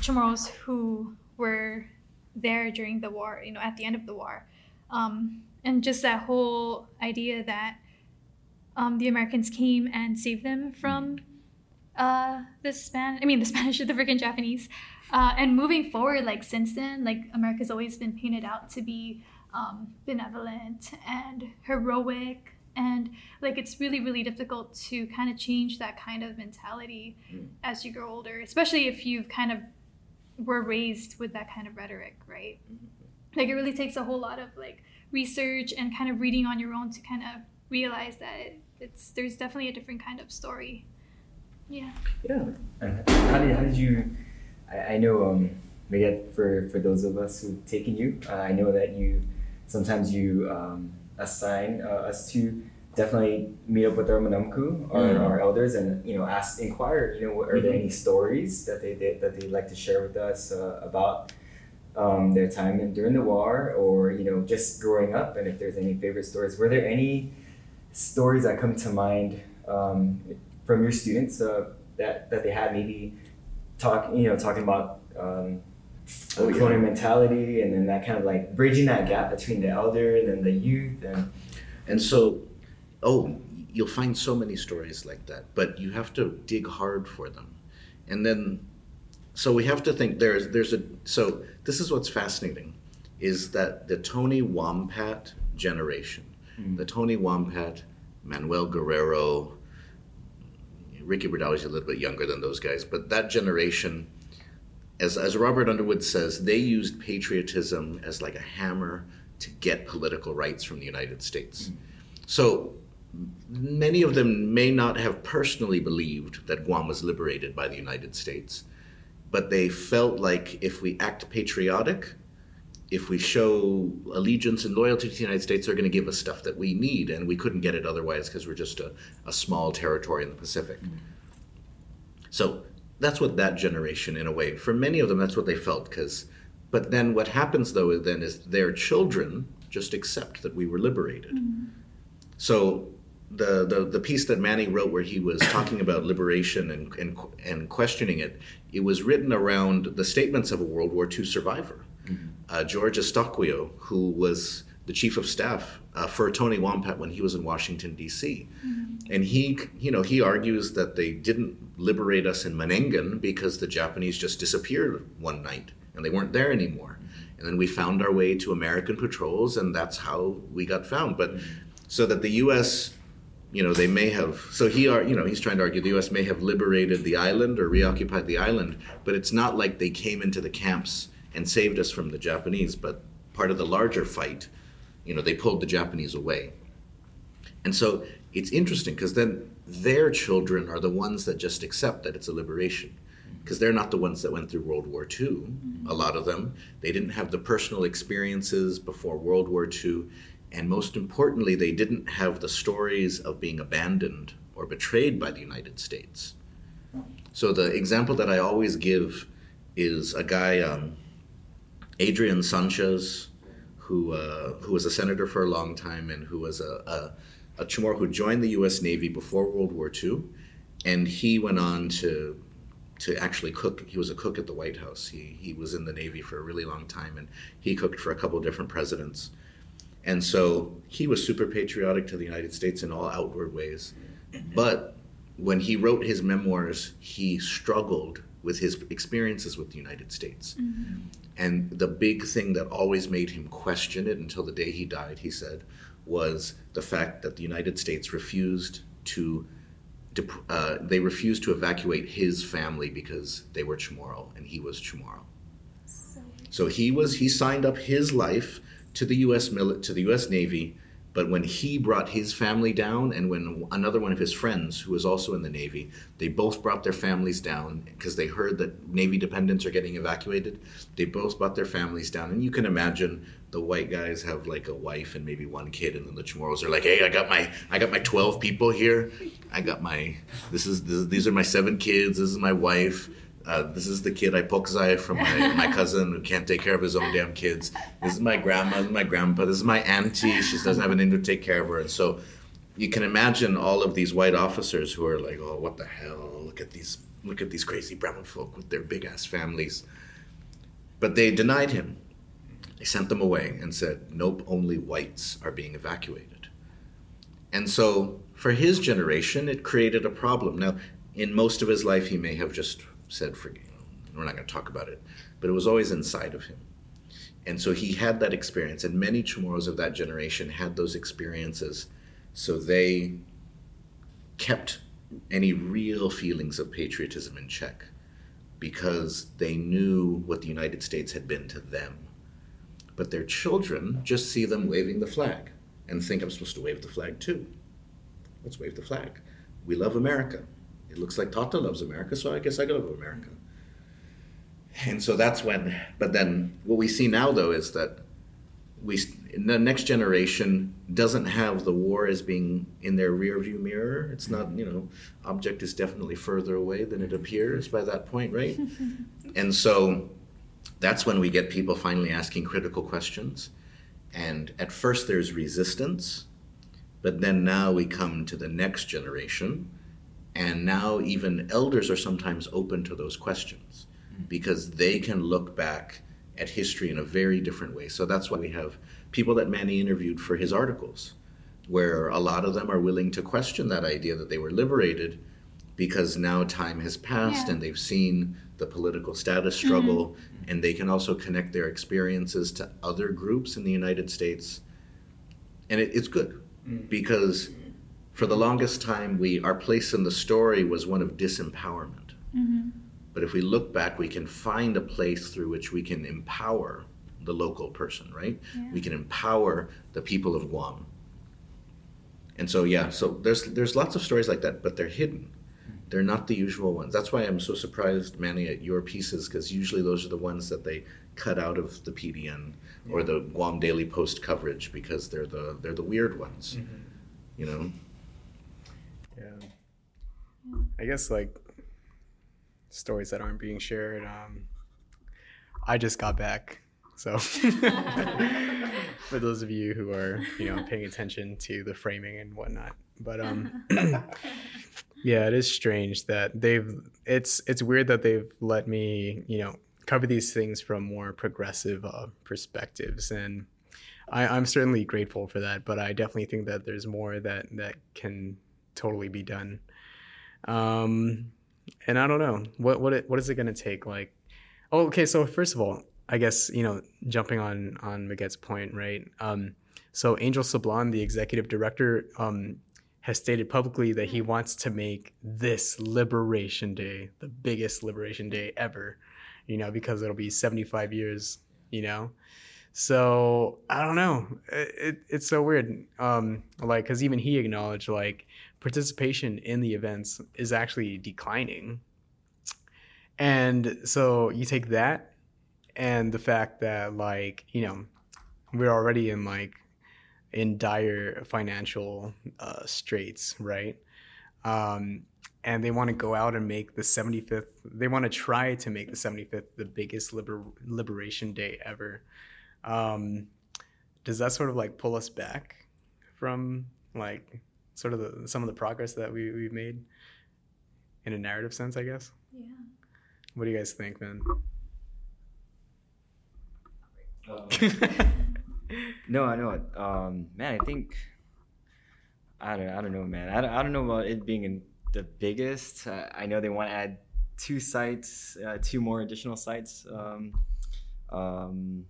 S5: Chamorros who were there during the war, you know, at the end of the war, um, and just that whole idea that um, the Americans came and saved them from uh, the Span. I mean, the Spanish, the freaking Japanese. Uh, and moving forward, like since then, like America's always been painted out to be um, benevolent and heroic, and like it's really, really difficult to kind of change that kind of mentality as you grow older, especially if you've kind of were raised with that kind of rhetoric, right? Like it really takes a whole lot of like research and kind of reading on your own to kind of realize that it, it's there's definitely a different kind of story. Yeah.
S2: Yeah. And how did how did you? I, I know um maybe for for those of us who've taken you, uh, I know that you sometimes you um, assign uh, us to definitely meet up with our manåmko', our,
S4: Mhm.
S2: our elders, and you know ask inquire. You know, what- are there any stories that they, they that they'd like to share with us uh, about? Um, their time in, during the war, or you know, just growing up, and if there's any favorite stories. Were there any stories that come to mind um, from your students uh, that that they had maybe talk you know talking about um,
S4: Oh, yeah.
S2: colonial mentality and then that kind of like bridging that gap between the elder and then the youth and
S4: And so, oh, you'll find so many stories like that, but you have to dig hard for them. And then, so we have to think there's there's a so this is what's fascinating, is that the Tony Won Pat generation, hmm. the Tony Won Pat, Manuel Guerrero, Ricky Bordallo is a little bit younger than those guys, but that generation, as as Robert Underwood says, they used patriotism as like a hammer to get political rights from the United States. Mm. So many of them may not have personally believed that Guam was liberated by the United States. but they felt like if we act patriotic, if we show allegiance and loyalty to the United States, they're going to give us stuff that we need, and we couldn't get it otherwise because we're just a, a small territory in the Pacific. Mm. So that's what that generation, in a way, for many of them, that's what they felt. Because, but then what happens though then is their children just accept that we were liberated. So the, the the piece that Manny wrote, where he was talking about liberation and and and questioning it, it was written around the statements of a World War II survivor, uh, George Eustaquio, who was the chief of staff uh, for Tony Won Pat when he was in Washington D.C. And he, you know, he argues that they didn't liberate us in Manenggon because the Japanese just disappeared one night and they weren't there anymore. And then we found our way to American patrols, and that's how we got found. But so that the U.S you know they may have so he are you know he's trying to argue the US may have liberated the island or reoccupied the island but it's not like they came into the camps and saved us from the Japanese but part of the larger fight you know they pulled the Japanese away and so it's interesting because then their children are the ones that just accept that it's a liberation because they're not the ones that went through World War II a lot of them they didn't have the personal experiences before World War II and most importantly, they didn't have the stories of being abandoned or betrayed by the United States. So the example that I always give is a guy, um, Adrian Sanchez, who uh, who was a senator for a long time and who was a, a, a Chamorro who joined the U.S. Navy before World War II, and he went on to to actually cook. He was a cook at the White House. He he was in the Navy for a really long time, and he cooked for a couple different presidents. And so he was super patriotic to the United States in all outward ways. But when he wrote his memoirs, he struggled with his experiences with the United States. And the big thing that always made him question it until the day he died, he said, was the fact that the United States refused to. Uh, they refused to evacuate his family because they were Chamorro and he was Chamorro. So he was he signed up his life to the U.S. Mili- to the U.S. Navy, but when he brought his family down, and when another one of his friends who was also in the Navy, they both brought their families down because they heard that Navy dependents are getting evacuated. They both brought their families down, and you can imagine the white guys have like a wife and maybe one kid, and then the Chamorros are like, "Hey, I got my I got my twelve people here. I got my this is this, these are my seven kids. This is my wife." Uh, this is the kid I poke eye from my, my cousin who can't take care of his own damn kids. This is my grandma, my grandpa, this is my auntie. She doesn't have anyone to take care of her. And so you can imagine all of these white officers who are like, oh, what the hell? Look at these, look at these crazy brown folk with their big ass families. But they denied him. They sent them away and said, nope, only whites are being evacuated. And so for his generation, it created a problem. Now, in most of his life, he may have just said, forget, we're not going to talk about it. But it was always inside of him. And so he had that experience, and many Chamorros of that generation had those experiences. So they kept any real feelings of patriotism in check because they knew what the United States had been to them. But their children just see them waving the flag and think I'm supposed to wave the flag too. Let's wave the flag. We love America. It looks like Tata loves America, so I guess I gotta love America. And so that's when, but then what we see now though is that we, the next generation doesn't have the war as being in their rear view mirror. It's not, you know, object is definitely further away than it appears by that point, right? and so that's when we get people finally asking critical questions. And at first there's resistance, but then now we come to the next generation, and now even elders are sometimes open to those questions hmm. because they can look back at history in a very different way. So that's why we have people that Manny interviewed for his articles, where a lot of them are willing to question that idea that they were liberated because now time has passed
S5: Yeah.
S4: and they've seen the political status struggle mm-hmm. and they can also connect their experiences to other groups in the United States. And it, it's good mm. because for the longest time we our place in the story was one of disempowerment. Mm-hmm. But if we look back, we can find a place through which we can empower the local person, right?
S5: Yeah.
S4: We can empower the people of Guam. And so, yeah, so there's there's lots of stories like that, but they're hidden. they're not the usual ones. That's why I'm so surprised, Manny, at your pieces because usually those are the ones that they cut out of the PDN or the Guam Daily Post coverage because they're the they're the weird ones. Mm-hmm. You know.
S3: Yeah. I guess like stories that aren't being shared. Um, I just got back, so for those of you who are you know paying attention to the framing and whatnot, but um, yeah, it is strange that they've. It's it's weird that they've let me you know cover these things from more progressive uh, perspectives and. I, I'm certainly grateful for that, but I definitely think that there's more that that can totally be done. Um, and I don't know what what it, what is it going to take? Like, oh, okay. So first of all, I guess you know, jumping on on Magette's point, right? Um, so Angel Sablan, the executive director, um, has stated publicly that he wants to make this Liberation Day the biggest Liberation Day ever. You know, because it'll be 75 years. You know, so I don't know. It, it, it's so weird. Um, like, because even he acknowledged like participation in the events is actually declining. And so you take that and the fact that like, you know, we're already in like in dire financial uh, straits, right? Um, and they want to go out and make the 75th, they want to try to make the 75th the biggest liber- liberation day ever. Um, does that sort of like pull us back from like sort of the, some of the progress that we, we've made in a narrative sense, I guess?
S5: Yeah.
S3: What do you guys think, man?
S2: No, I know. Um, man, I think I don't. I don't know, man. I don't, I don't know about it being in the biggest. Uh, I know they want to add two sites, uh, two more additional sites. Um, um,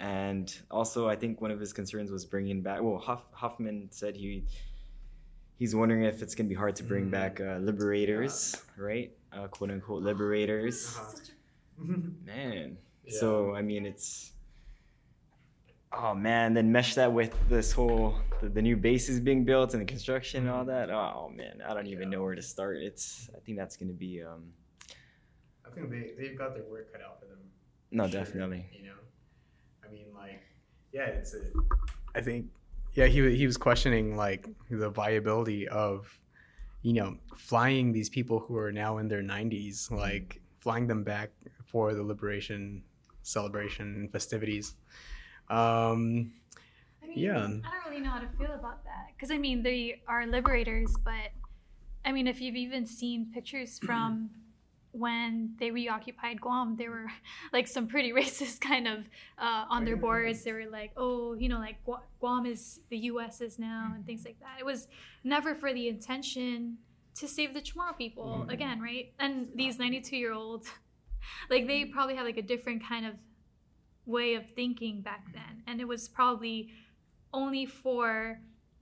S2: and also, I think one of his concerns was bringing back. Well, Huff, Huffman said he he's wondering if it's gonna be hard to bring
S3: Mm.
S2: back uh, liberators, right? Uh, quote unquote liberators.
S3: Uh-huh.
S2: Man. So I mean, it's oh man. Then mesh that with this whole the, the new bases being built and the construction and all that. Oh man, I don't even know where to start. It's I think that's gonna be um
S3: I think they, they've got their work cut out for them.
S2: no
S3: Sure,
S2: definitely.
S3: You know, I mean, like, yeah, it's a. I think, yeah, he he was questioning like the viability of, you know, flying these people who are now in their nineties, like flying them back for the liberation celebration and festivities. Um,
S5: I mean,
S3: Yeah.
S5: I don't really know how to feel about that because I mean they are liberators, but I mean if you've even seen pictures from when they reoccupied Guam, there were like some pretty racist kind of uh, on their boards. They were like, oh, you know, like Guam is the U.S.'s now and things like that. It was never for the intention to save the Chamorro people again, right? And these 92 year olds, like they probably had like a different kind of way of thinking back then, and it was probably only for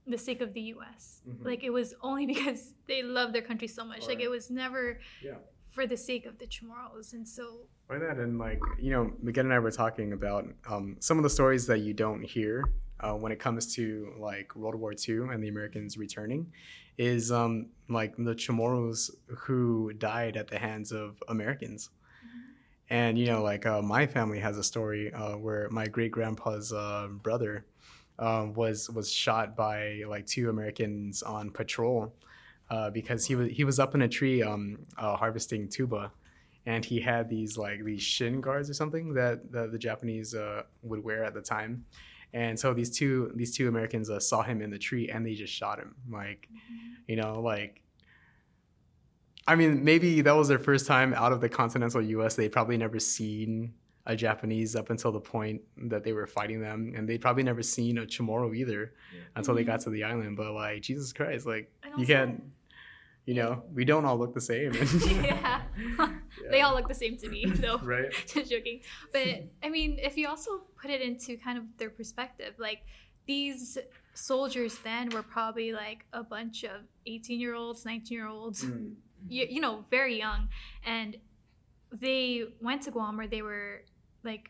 S5: the sake of the U.S.
S3: Mhm.
S5: Like it was only because they love their country so much. Like it was never
S3: Yeah.
S5: For the sake of the Chamorros, and so
S3: Or that, and like you know, Miguel and I were talking about um, some of the stories that you don't hear uh, when it comes to like World War II and the Americans returning, is um, like the Chamorros who died at the hands of Americans. And you know, like uh, my family has a story uh, where my great grandpa's uh, brother um, was was shot by like two Americans on patrol uh, because he was he was up in a tree um, uh, harvesting tuba and he had these like these shin guards or something that, that the Japanese uh, would wear at the time. And so these two these two Americans uh, saw him in the tree and they just shot him. Like, you know, like I mean, maybe that was their first time out of the continental U.S. They'd probably never seen a Japanese up until the point that they were fighting them, and they'd probably never seen a Chamorro either until they got to the island. But like, Jesus Christ, like
S5: And
S3: you can't, you know, we don't all look the same.
S5: yeah. they all look the same to me, though.
S3: right.
S5: Just joking. But I mean, if you also put it into kind of their perspective, like these soldiers then were probably like a bunch of 18 year olds, 19 year olds,
S3: Mm.
S5: you, you know, very young. And they went to Guam where they were like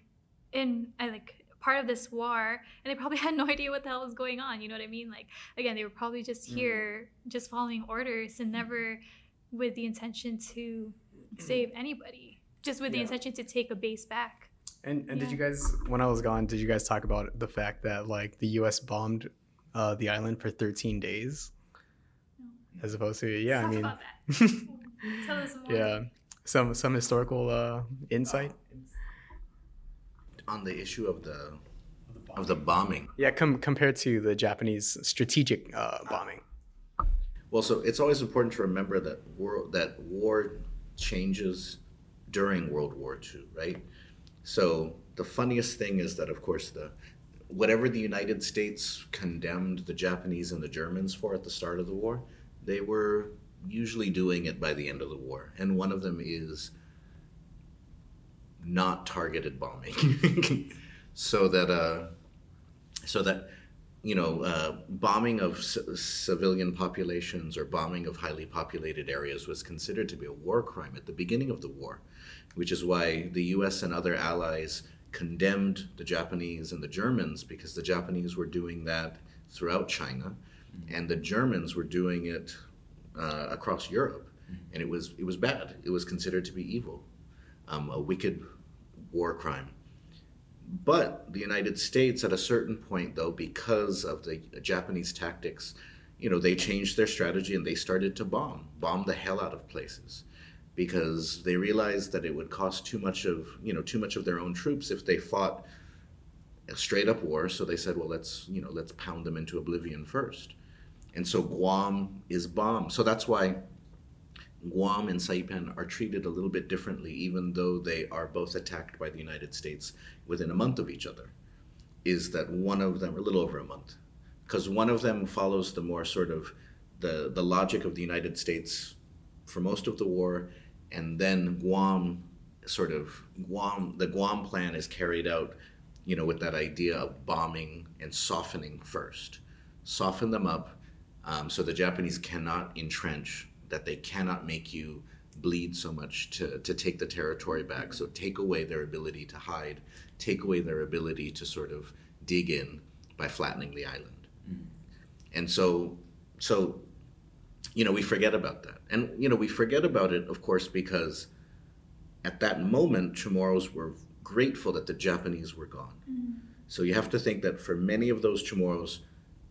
S5: in uh, like part of this war and they probably had no idea what the hell was going on you know what i mean like again they were probably just
S3: Mm.
S5: here just following orders and never with the intention to save anybody, just with the
S3: Yeah.
S5: intention to take a base back.
S3: And and did you guys when I was gone, did you guys talk about the fact that like the US bombed uh, the island for 13 days? As opposed to yeah,
S5: Talk
S3: I mean
S5: about that. Tell us more.
S3: yeah. Some some historical uh, insight.
S4: On the issue of the of the bombing,
S3: Yeah, com- compared to the Japanese strategic uh, bombing.
S4: Well, so it's always important to remember that war that war changes during World War II, right? So the funniest thing is that, of course, the whatever the United States condemned the Japanese and the Germans for at the start of the war, they were usually doing it by the end of the war, and one of them is not targeted bombing, so that uh, so that you know, uh, bombing of c- civilian populations or bombing of highly populated areas was considered to be a war crime at the beginning of the war, which is why the U.S. and other allies condemned the Japanese and the Germans because the Japanese were doing that throughout China, and the Germans were doing it uh, across Europe, and it was it was bad. It was considered to be evil, um, a wicked war crime. But the United States, at a certain point, though, because of the Japanese tactics, you know, they changed their strategy and they started to bomb, bomb the hell out of places, because they realized that it would cost too much of, you know, too much of their own troops if they fought a straight up war. So they said, well, let's, you know, let's pound them into oblivion first. And so Guam is bombed. So that's why Guam and Saipan are treated a little bit differently, even though they are both attacked by the United States within a month of each other. Is that one of them, a little over a month, because one of them follows the more sort of the the logic of the United States for most of the war, and then Guam sort of Guam the Guam plan is carried out, you know, with that idea of bombing and softening first, soften them up, um, so the Japanese cannot entrench that they cannot make you bleed so much to, to take the territory back. So take away their ability to hide, take away their ability to sort of dig in by flattening the island. Mm. And so, so, you know, we forget about that. And, you know, we forget about it, of course, because at that moment, Chamorros were grateful that the Japanese were gone. Mm. So you have to think that for many of those Chamorros,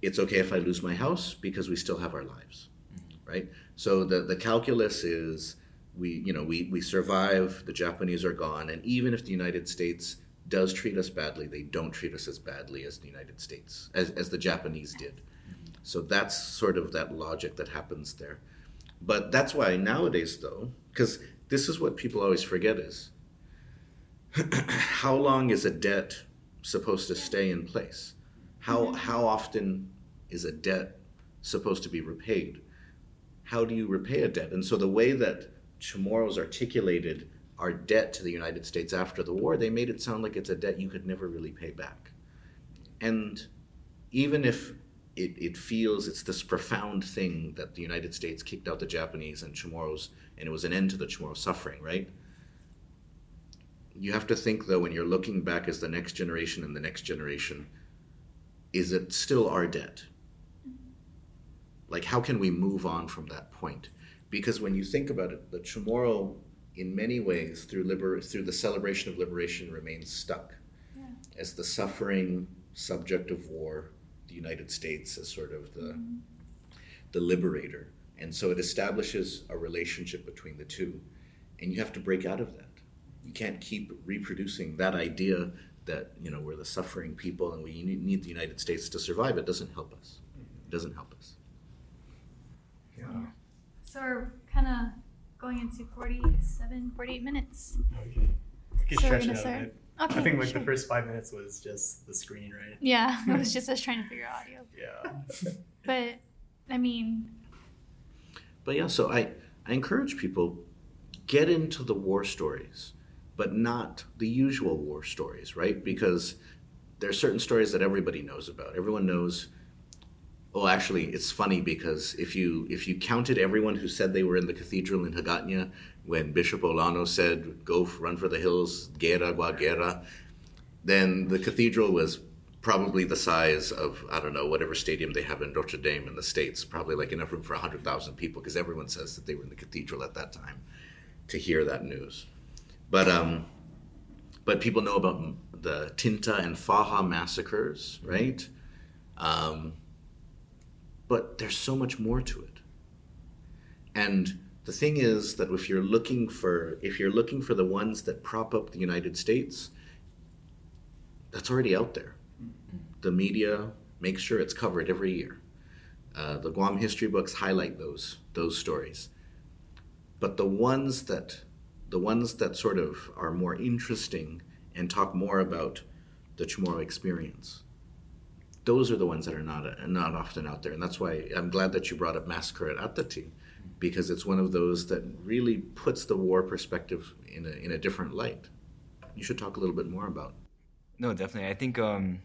S4: it's okay if I lose my house because we still have our lives, right? So the, the calculus is we, you know, we, we survive, the Japanese are gone, and even if the United States does treat us badly, they don't treat us as badly as the United States, as, as the Japanese did. So that's sort of that logic that happens there. But that's why nowadays, though, because this is what people always forget is how long is a debt supposed to stay in place? How, how often is a debt supposed to be repaid? How do you repay a debt? And so the way that Chamorros articulated our debt to the United States after the war, they made it sound like it's a debt you could never really pay back. And even if it, it feels it's this profound thing that the United States kicked out the Japanese and Chamorros, and it was an end to the Chamorro suffering, right? You have to think, though, when you're looking back as the next generation and the next generation, is it still our debt? Like, how can we move on from that point? Because when you think about it, the Chamorro, in many ways, through, liber- through the celebration of liberation, remains stuck
S5: Yeah.
S4: as the suffering subject of war, the United States as sort of the, mm-hmm. the liberator. And so it establishes a relationship between the two. And you have to break out of that. You can't keep reproducing that idea that, you know, we're the suffering people and we need the United States to survive. It doesn't help us. It doesn't help us.
S3: Yeah.
S5: So we're kind of going into 47, 48 minutes.
S3: Okay. We could
S5: So
S3: stretch it out a bit.
S5: Okay.
S3: I think like
S5: sure.
S3: the first five minutes was just the screen, right?
S5: Yeah, it was just us trying to figure out audio.
S3: Yeah.
S5: But I mean,
S4: But yeah, so I, I encourage people get into the war stories, but not the usual war stories, right? Because there are certain stories that everybody knows about. Everyone knows. Well, actually, it's funny because if you if you counted everyone who said they were in the cathedral in Hagåtña when Bishop Olano said, "Go run for the hills, guerra, gua guerra," then the cathedral was probably the size of I don't know whatever stadium they have in Notre Dame in the states. Probably like enough room for hundred thousand people because everyone says that they were in the cathedral at that time to hear that news. But um, but people know about the Tinta and Faha massacres, right? Um, but there's so much more to it. And the thing is that if you're looking for if you're looking for the ones that prop up the United States, that's already out there. The media makes sure it's covered every year. Uh, the Guam history books highlight those those stories. But the ones that the ones that sort of are more interesting and talk more about the Chamorro experience, those are the ones that are not not often out there, and that's why I'm glad that you brought up Massacre at Atåte, because it's one of those that really puts the war perspective in a in a different light. You should talk a little bit more about.
S2: No, definitely. I think um,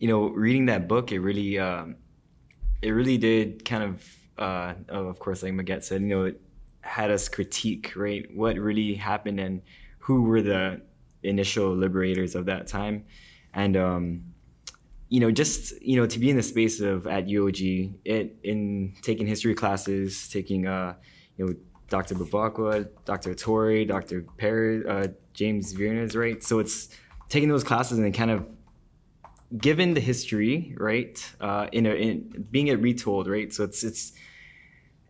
S2: you know, reading that book, it really, um, it really did kind of, uh, of course, like Maget said, you know, it had us critique, right, what really happened and who were the initial liberators of that time, and um, you know, just you know, to be in the space of at UOG, it in taking history classes, taking uh, you know, Dr. Bevacqua, Dr. Tori, Dr. Perry, uh, James Viernes, right? So it's taking those classes and kind of given the history, right? Uh, in, a, in being it retold, right? So it's it's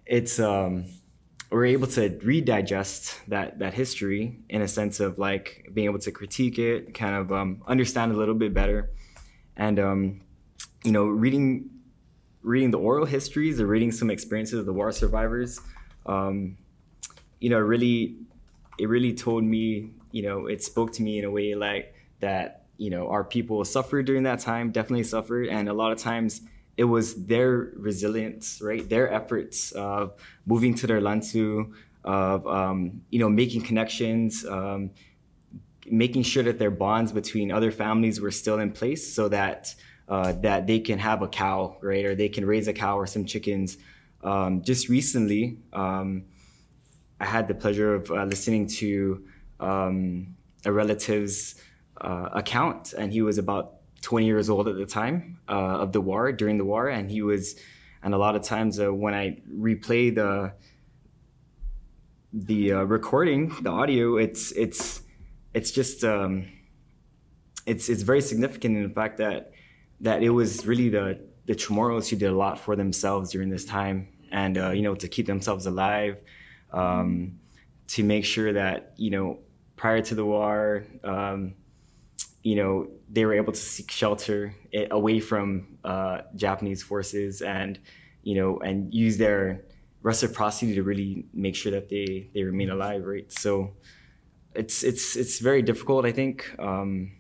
S2: it's um, we're able to redigest that that history in a sense of like being able to critique it, kind of um, understand a little bit better, and um, you know, reading reading the oral histories or reading some experiences of the war survivors, um, you know, really it really told me, you know, it spoke to me in a way like that you know our people suffered during that time definitely suffered. And a lot of times it was their resilience right? Their efforts of moving to their lantu of um, you know making connections um, making sure that their bonds between other families were still in place so that uh, that they can have a cow right? Or they can raise a cow or some chickens. Um, just recently um, i had the pleasure of uh, listening to um, a relative's uh, account, and he was about 20 years old at the time uh, of the war, during the war, and he was, and a lot of times uh, when I replay the the uh, recording, the audio, it's it's it's just um, it's it's very significant in the fact that that it was really the the Chamorros who did a lot for themselves during this time, and uh, you know to keep themselves alive, um, to make sure that you know prior to the war. Um, you know, they were able to seek shelter away from uh, Japanese forces and, you know, and use their reciprocity to really make sure that they, they remain alive, right? So it's, it's, it's very difficult, I think, um,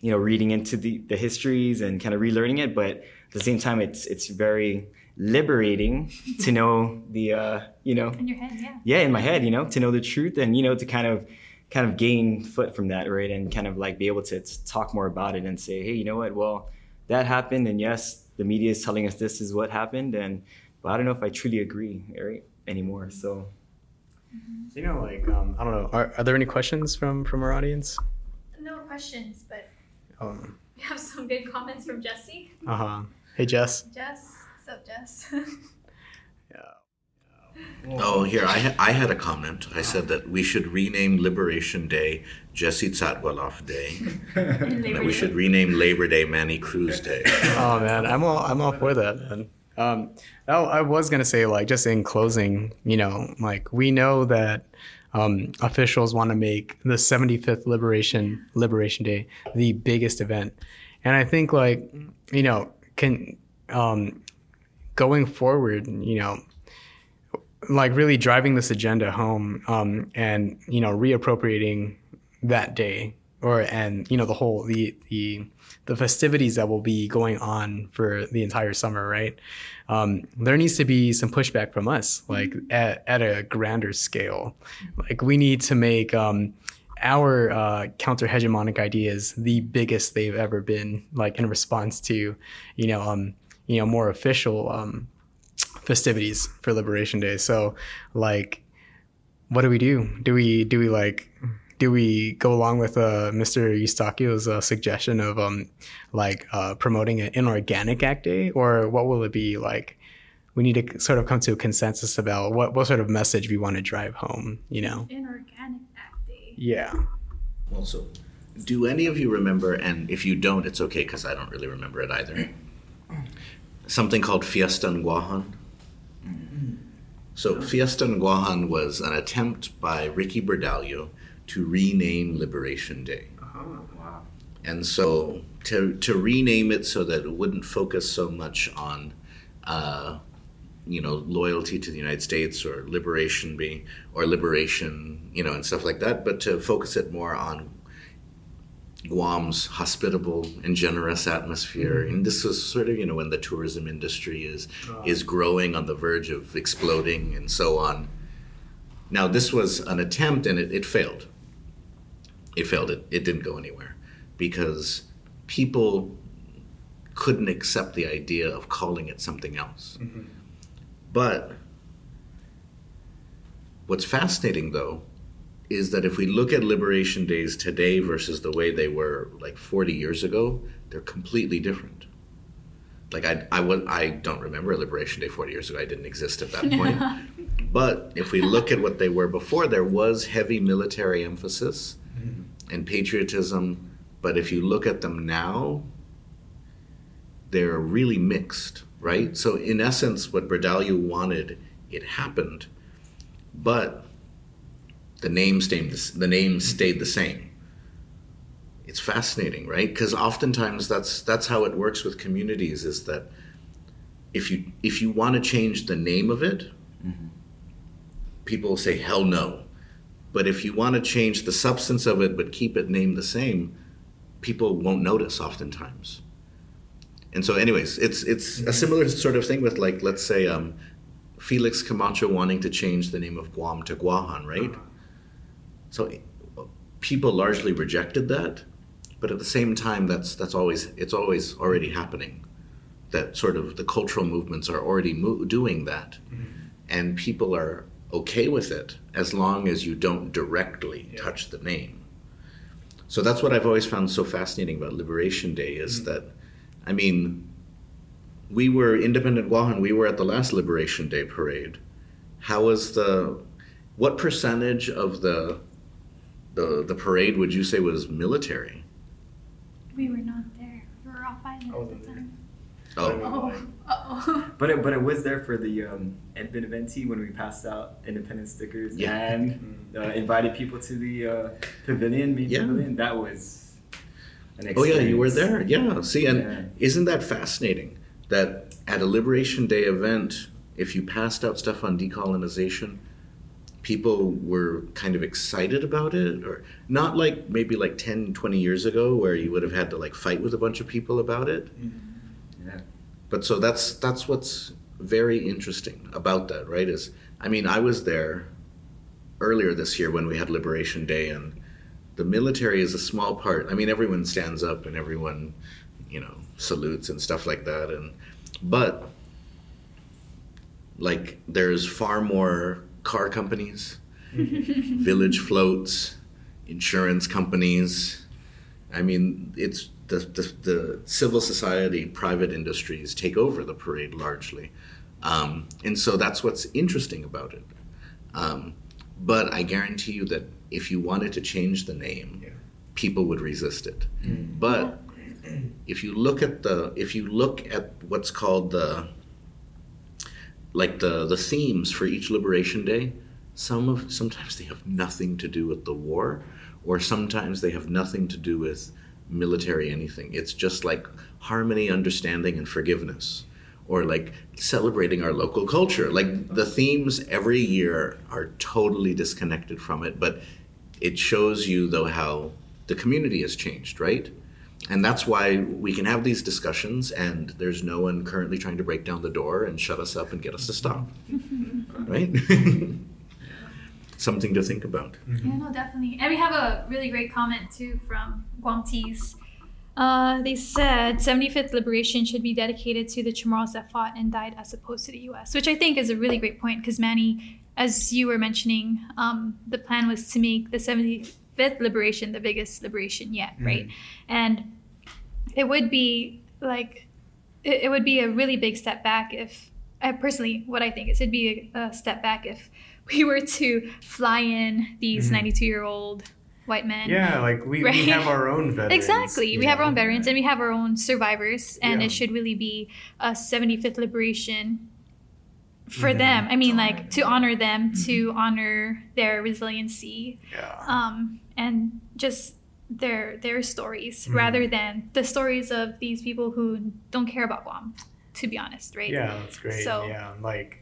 S2: you know, reading into the, the histories and kind of relearning it, but at the same time, it's, it's very liberating to know the, uh, you know,
S5: In your head, yeah.
S2: yeah, in my head, you know, to know the truth and, you know, to kind of, kind of gain foot from that, right? And kind of like be able to talk more about it and say, hey, you know what? Well, that happened, and yes, the media is telling us this is what happened, and but I don't know if I truly agree, right, anymore. So,
S3: you know, like um, I don't know. Are, are there any questions from from our audience?
S5: No questions, but
S3: Um,
S5: we have some good comments from Jesse.
S3: uh huh. Hey, Jess.
S5: Jess, what's up, Jess? Yeah.
S4: Oh, here I ha- I had a comment. I said that we should rename Liberation Day Jesse Chargualaf Day.
S5: And
S4: that we should rename Labor Day Manny Cruz Day.
S3: Oh man, I'm all I'm all for that, man. Um, I was gonna say like just in closing, you know, like we know that um, officials want to make the 75th Liberation Liberation Day the biggest event, and I think like you know can um, going forward, you know, like really driving this agenda home um, and you know reappropriating that day or and you know the whole the the the festivities that will be going on for the entire summer right? Um, there needs to be some pushback from us like at, at a grander scale. Like we need to make um, our uh, counter hegemonic ideas the biggest they've ever been like in response to you know um you know more official um festivities for liberation day. So like what do we do? Do we do we like do we go along with uh, Mr. Eustaquio's uh, suggestion of um, like uh, promoting an inorganic act day, or what will it be like? We need to sort of come to a consensus about what, what sort of message we want to drive home. You know?
S5: Inorganic Act Day.
S3: Yeah.
S4: Also, do any of you remember? And if you don't, it's okay because I don't really remember it either. Something called Fiesta en Guahan. So Fiesta en Guahan was an attempt by Ricky Bordallo to rename Liberation Day.
S2: Oh, wow.
S4: And so to, to rename it so that it wouldn't focus so much on, uh, you know, loyalty to the United States or liberation be or liberation, you know, and stuff like that, but to focus it more on Guam's hospitable and generous atmosphere. And this was sort of, you know, when the tourism industry is is growing on the verge of exploding and so on. Now this was an attempt and it, it failed. It failed. It, it didn't go anywhere because people couldn't accept the idea of calling it something else. Mm-hmm. But what's fascinating though is that if we look at liberation days today versus the way they were like 40 years ago, they're completely different. Like I, I, was, I don't remember Liberation Day 40 years ago. I didn't exist at that point. but if we look at what they were before, there was heavy military emphasis and patriotism. But if you look at them now, they're really mixed, right? So in essence, what Bordallo wanted, it happened, but the name stayed the, the name stayed the same. It's fascinating, right? Because oftentimes that's that's how it works with communities. Is that if you if you want to change the name of it, mm-hmm. people say hell no. But if you want to change the substance of it but keep it named the same, people won't notice oftentimes. And so, anyways, it's it's a similar sort of thing with like let's say um, Felix Camacho wanting to change the name of Guam to Guahan, right? So people largely rejected that, but at the same time, that's that's always it's always already happening. That sort of the cultural movements are already mo- doing that, and people are okay with it as long as you don't directly touch the name. So that's what I've always found so fascinating about Liberation Day is mm. that, I mean, we were independent Guahan. We were at the last Liberation Day parade. How was the what percentage of the the the parade would you say was military?
S5: We were not there. We were off island at the time.
S4: Oh,
S5: Oh.
S2: But it, but it was there for the um, Ed Beneventi when we passed out independence stickers
S4: Yeah.
S2: and uh, invited people to the uh, pavilion, main
S4: Yeah.
S2: pavilion. That was an experience.
S4: oh yeah, you were there. Yeah. See, and
S2: Yeah.
S4: isn't that fascinating? That at a Liberation Day event, if you passed out stuff on decolonization, people were kind of excited about it or not like maybe like 10 20 years ago where you would have had to like fight with a bunch of people about it
S2: Yeah.
S4: But so that's that's what's very interesting about that right is i mean i was there earlier this year when we had liberation day and the military is a small part i mean everyone stands up and everyone you know salutes and stuff like that and but like there's far more car companies village floats insurance companies. I mean it's the, the, the civil society private industries take over the parade largely. Um, and so that's what's interesting about it. Um, but i guarantee you that if you wanted to change the name people would resist it. But if you look at the if you look at what's called the like the the themes for each liberation day some of sometimes they have nothing to do with the war or sometimes they have nothing to do with military anything. It's just like harmony understanding and forgiveness. Or like celebrating our local culture. Like the themes every year are totally disconnected from it but it shows you though how the community has changed right? And that's why we can have these discussions and there's no one currently trying to break down the door and shut us up and get us to stop. Right something to think about
S5: Yeah, no, definitely. And we have a really great comment too from Guamtees. Uh, they said 75th Liberation should be dedicated to the Chamorros that fought and died as opposed to the U.S., which I think is a really great point because Manny, as you were mentioning, um, the plan was to make the 75th 75th liberation, the biggest liberation yet, right? And it would be like, it, it would be a really big step back if, I personally, what I think is it'd be a, a step back if we were to fly in these
S3: Mhm.
S5: 92 year old white men.
S3: Yeah, like we,
S5: Right.
S3: we have our own veterans.
S5: Exactly. We
S3: you
S5: have our own veterans and we have our own survivors, and
S3: Yeah.
S5: it should really be a 75th liberation for
S3: Mhm.
S5: them. I mean, like to honor them, to honor their resiliency,
S3: Yeah.
S5: um, and just their their stories
S3: Mhm.
S5: rather than the stories of these people who don't care about Guam. To be honest, right?
S3: Yeah, that's great.
S5: So-
S3: yeah, like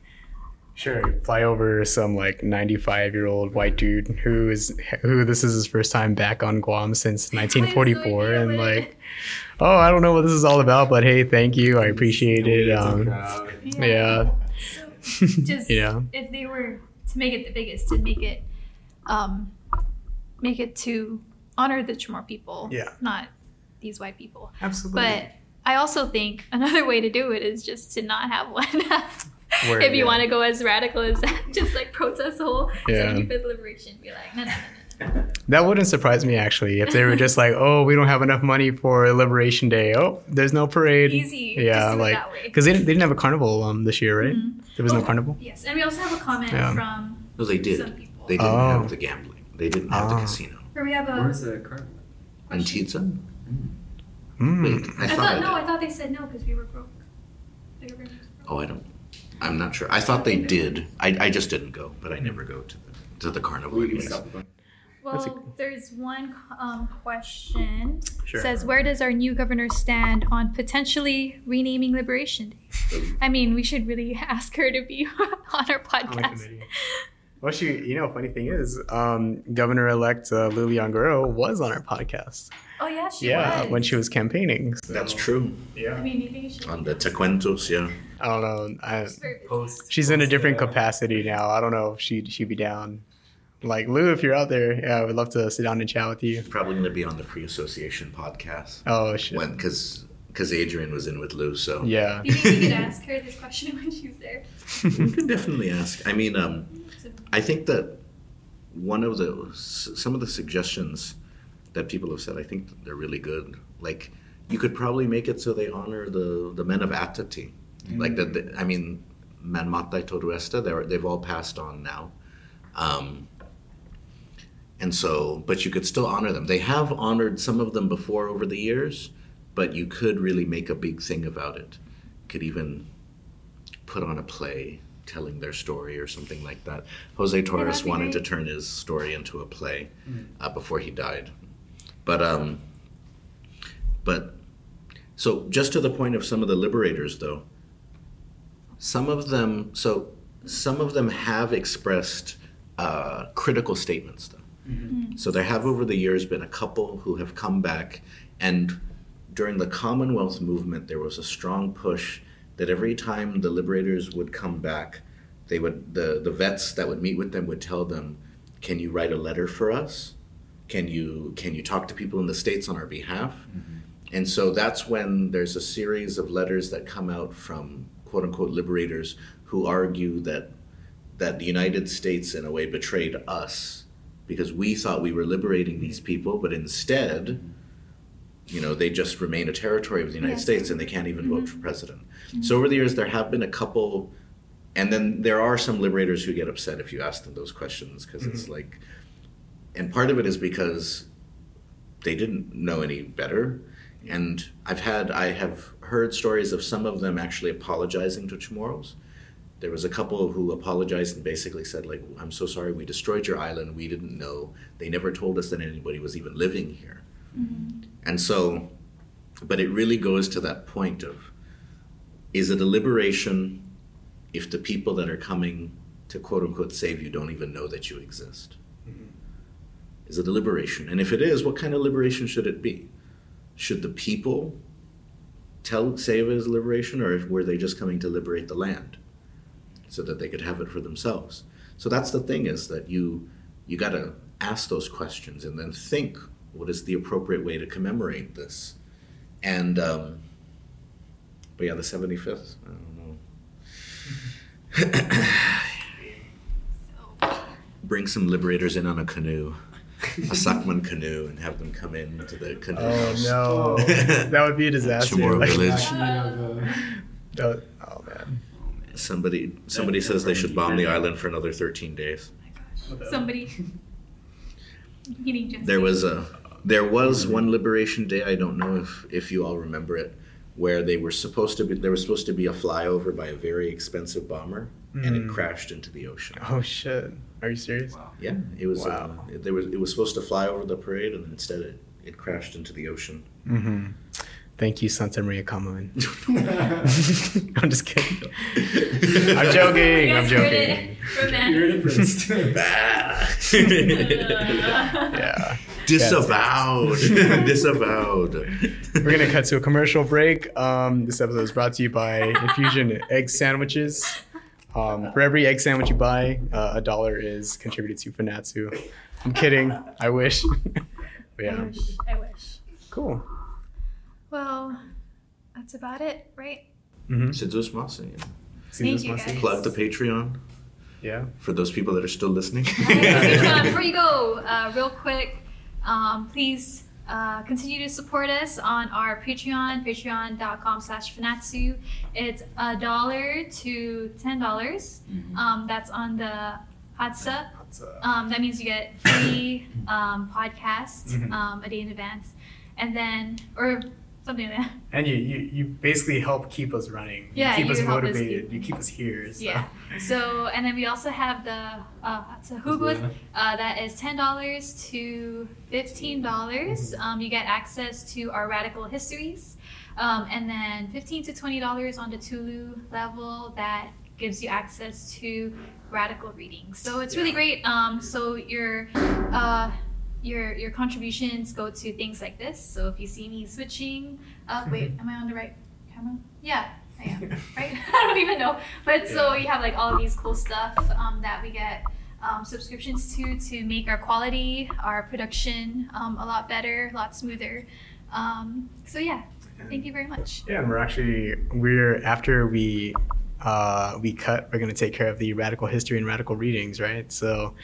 S3: sure, fly over some like 95 year old white dude who is who this is his first time back on Guam since 1944, and like, oh, I don't know what this is all about, but hey, thank you, I appreciate it. Um, yeah,
S5: So, just
S3: Yeah.
S5: if they were to make it the biggest, to make it, um, make it to honor the Chamorro people,
S3: Yeah.
S5: not these white people.
S3: absolutely.
S5: But I also think another way to do it is just to not have one.
S3: Word,
S5: if you
S3: yeah.
S5: want to go as radical as that, just like protest the whole
S3: Yeah.
S5: 75th liberation, be like, no, no, no, no, no.
S3: That wouldn't surprise me actually if they were just like, oh, we don't have enough money for Liberation Day. Oh, there's no parade.
S5: Easy.
S3: Yeah,
S5: Just do
S3: like because they didn't, they didn't have a carnival um this year, right?
S5: Mhm.
S3: There was no
S5: Oh,
S3: carnival.
S5: Yes, and we also have a comment
S3: Yeah.
S5: from
S4: No, they did.
S5: some people.
S4: They didn't
S3: Oh.
S4: have the gambling. They didn't have the
S3: Oh.
S4: casino.
S5: Or we have a.
S2: Where's the carnival?
S4: And Tizan?
S3: Mm.
S4: Wait, I,
S5: I
S4: thought,
S5: thought
S4: I
S5: no, I thought they said no because we were broke. The government was broke.
S4: Oh, I don't. I'm not sure. I thought they did. I, I just didn't go, but I never go to the to the carnival.
S2: We
S4: anyways.
S2: stop the
S3: That's a-
S5: Well, there's one um, question.
S3: Sure.
S5: Says, where does our new governor stand on potentially renaming Liberation Day? I mean, we should really ask her to be on our podcast.
S3: committee. Well, she, you know, funny thing is, um, Governor-elect uh, Lou Leon Guerrero was on our podcast.
S5: Oh yeah, she
S3: yeah,
S5: was.
S3: when she was campaigning. so-
S4: That's true.
S5: I
S3: Yeah.
S5: mean, maybe.
S4: On the Tecuentos, yeah.
S3: I don't know. I,
S5: She's very busy.
S2: post.
S3: in a different
S2: uh,
S3: capacity now. I don't know if she'd she'd be down. Like Lou, if you're out there, yeah, I would love to sit down and chat with you.
S4: Probably going to be on the Free Association podcast
S3: Oh shit.
S4: when because because Adrian was in with Lou, so
S3: Yeah.
S5: You think we could ask her this question when she's there?
S4: we can definitely ask. I mean, um, I think that one of the some of the suggestions that people have said, I think they're really good. Like you could probably make it so they honor the the men of Atåte. Like the, the I mean, Manmatai Toruesta, they're they've all passed on now. Um, and so, but you could still honor them. They have honored some of them before over the years, but you could really make a big thing about it. Could even put on a play telling their story or something like that. Jose Torres
S5: be
S4: wanted to turn his story into a play uh, before he died, but um, but so just to the point of some of the liberators, though, some of them so some of them have expressed uh, critical statements, though. So there have over the years been a couple who have come back, and during the Commonwealth movement, there was a strong push that every time the liberators would come back, they would the the vets that would meet with them would tell them, "Can you write a letter for us? Can you can you talk to people in the states on our behalf?" Mm-hmm. And so that's when there's a series of letters that come out from quote unquote liberators who argue that that the United States in a way betrayed us because we thought we were liberating these people, but instead, mm-hmm. you know, they just remain a territory of the United
S5: Yes.
S4: States and they can't even vote for mm-hmm. president. So over the years, there have been a couple, and then there are some liberators who get upset if you ask them those questions because it's like, and part of it is because they didn't know any better. And I've had, I have heard stories of some of them actually apologizing to Chamorros. There was a couple who apologized and basically said, like, I'm so sorry we destroyed your island. We didn't know. They never told us that anybody was even living here. Mm-hmm. And so, but it really goes to that point of is it a liberation if the people that are coming to quote unquote save you don't even know that you exist? Is it a liberation? And if it is, what kind of liberation should it be? Should the people tell say it as liberation, or if, were they just coming to liberate the land so that they could have it for themselves? So that's the thing is that you you got to ask those questions and then think what is the appropriate way to commemorate this, and um, but yeah, the seventy fifth. I don't know. Bring some liberators in on a canoe. A Sakman canoe and have them come into the canoe.
S3: Oh
S4: house.
S3: no, that would be a disaster.
S4: Chamorro
S3: Like,
S4: village.
S3: that oh man.
S4: Somebody somebody says they should bomb the island for another 13 days.
S5: Somebody. Meaning Jesse.
S4: There was a there was mm-hmm. one liberation day. I don't know if if you all remember it, where they were supposed to be there was supposed to be a flyover by a very expensive bomber, and it
S3: Mm.
S4: crashed into the ocean.
S3: Oh shit. Are you serious?
S4: Yeah, it was.
S3: Wow.
S4: Uh, it, there was it was supposed to fly over the parade, and instead it, it crashed into the ocean.
S3: Mm-hmm. Thank you, Santa Maria Kamalen. I'm just kidding. I'm joking. I'm joking.
S5: it from that.
S2: You're influenced.
S4: Bah.
S3: Yeah.
S4: Disavowed. Disavowed.
S3: We're gonna cut to a commercial break. Um, this episode is brought to you by Infusion Egg Sandwiches. Um, for every egg sandwich you buy, uh, a dollar is contributed to Fanachu. I'm kidding. I wish. but
S5: I
S3: yeah,
S5: wish. I wish.
S3: cool.
S5: Well, that's about it, right?
S3: Mm-hmm.
S4: Si Yu'os Ma'åse'.
S5: Thank you, guys.
S4: Plug the Patreon
S3: Yeah.
S4: for those people that are still listening.
S5: Patreon, before you go, uh, real quick, um, please uh, continue to support us on our Patreon, patreon.com slash fanachu. It's a dollar to ten dollars. Um, that's on the Hacha. Um, that means you get free um, podcast
S3: Mhm.
S5: um, a day in advance. And then, or something like that.
S3: And you, you, you basically help keep us running.
S5: Yeah,
S3: keep
S5: you
S3: us
S5: help us
S3: motivated.
S5: keep-
S3: you keep us here. So.
S5: Yeah. So, and then we also have the uh, it's a Hubud, uh, that is ten dollars to fifteen dollars. Um, you get access to our radical histories, um, and then fifteen to twenty dollars on the Tulu level that gives you access to radical readings. So it's really great. Um, so your uh, your your contributions go to things like this. So if you see me switching up, wait, am I on the right camera? Yeah, I am. Right? I don't even know. But so you have like all of these cool stuff um, that we get um, subscriptions to to make our quality, our production um, a lot better, a lot smoother. Um, so yeah, thank you very much.
S3: Yeah, and we're actually we're after we uh, we cut, we're gonna take care of the radical history and radical readings, right? So,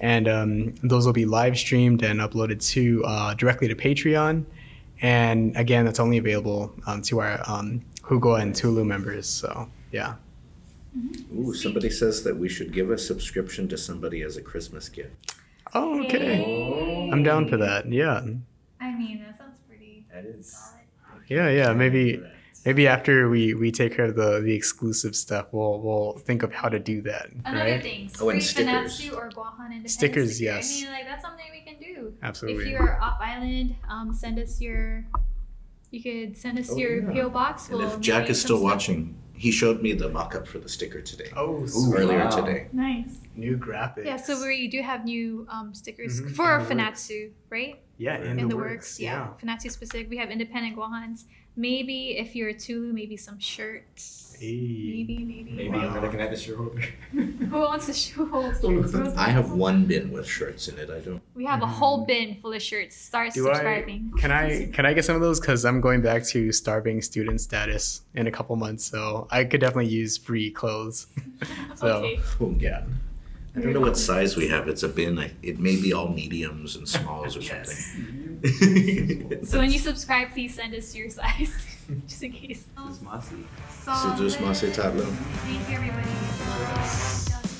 S3: and um, those will be live streamed and uploaded to uh, directly to Patreon, and again, that's only available um, to our um, Hugua and Tulu members. So, yeah.
S4: Ooh, somebody says that we should give a subscription to somebody as a Christmas gift.
S3: Oh, okay. I'm down for that. Yeah,
S5: I mean, that sounds pretty
S2: That is.
S5: solid.
S3: yeah, yeah. Maybe maybe after we we take care of the the exclusive stuff, we'll we'll think of how to do that,
S5: Another
S3: right?
S5: thing,
S4: Oh, and
S5: free
S4: stickers.
S5: Fanachu or Guahan Independence
S3: Stickers,
S5: sticker.
S3: yes.
S5: I mean, like that's something we can do.
S3: Absolutely.
S5: If you're off island, um, send us your. You could send us
S4: Oh,
S5: your
S4: yeah.
S5: PO box.
S4: And
S5: We'll
S4: if Jack is still
S5: stuff.
S4: watching, he showed me the mock-up for the sticker today.
S3: Oh,
S2: Ooh,
S4: earlier
S2: wow.
S4: today.
S5: Nice.
S3: New graphics.
S5: Yeah, so we do have new um, stickers
S3: Mhm,
S5: for
S3: in the
S5: Fanachu, right?
S3: yeah, in,
S5: In,
S3: the,
S5: the, works, yeah. Fanachu specific. We have independent Guahans. Maybe if you're a Tulu, maybe some shirts.
S3: Hey.
S5: Maybe, maybe.
S2: Maybe
S3: Wow.
S2: I'm looking at the shirt holder.
S5: Who wants a shoe holder?
S4: I have one bin with shirts in it. I don't.
S5: We have a whole mm. bin full of shirts. Start
S3: Do
S5: subscribing.
S3: I? Can I? Can I get some of those? Because I'm going back to starving student status in a couple months, so I could definitely use free clothes. so
S5: Okay.
S4: Oh,
S3: yeah.
S4: I don't know what size we have. It's a bin. I, it may be all mediums and smalls or
S3: Yes.
S4: something.
S5: So when you subscribe, please send us your size, just in case.
S2: This is Mossy.
S4: So just Mase Tatlo.
S5: Thank you, everybody.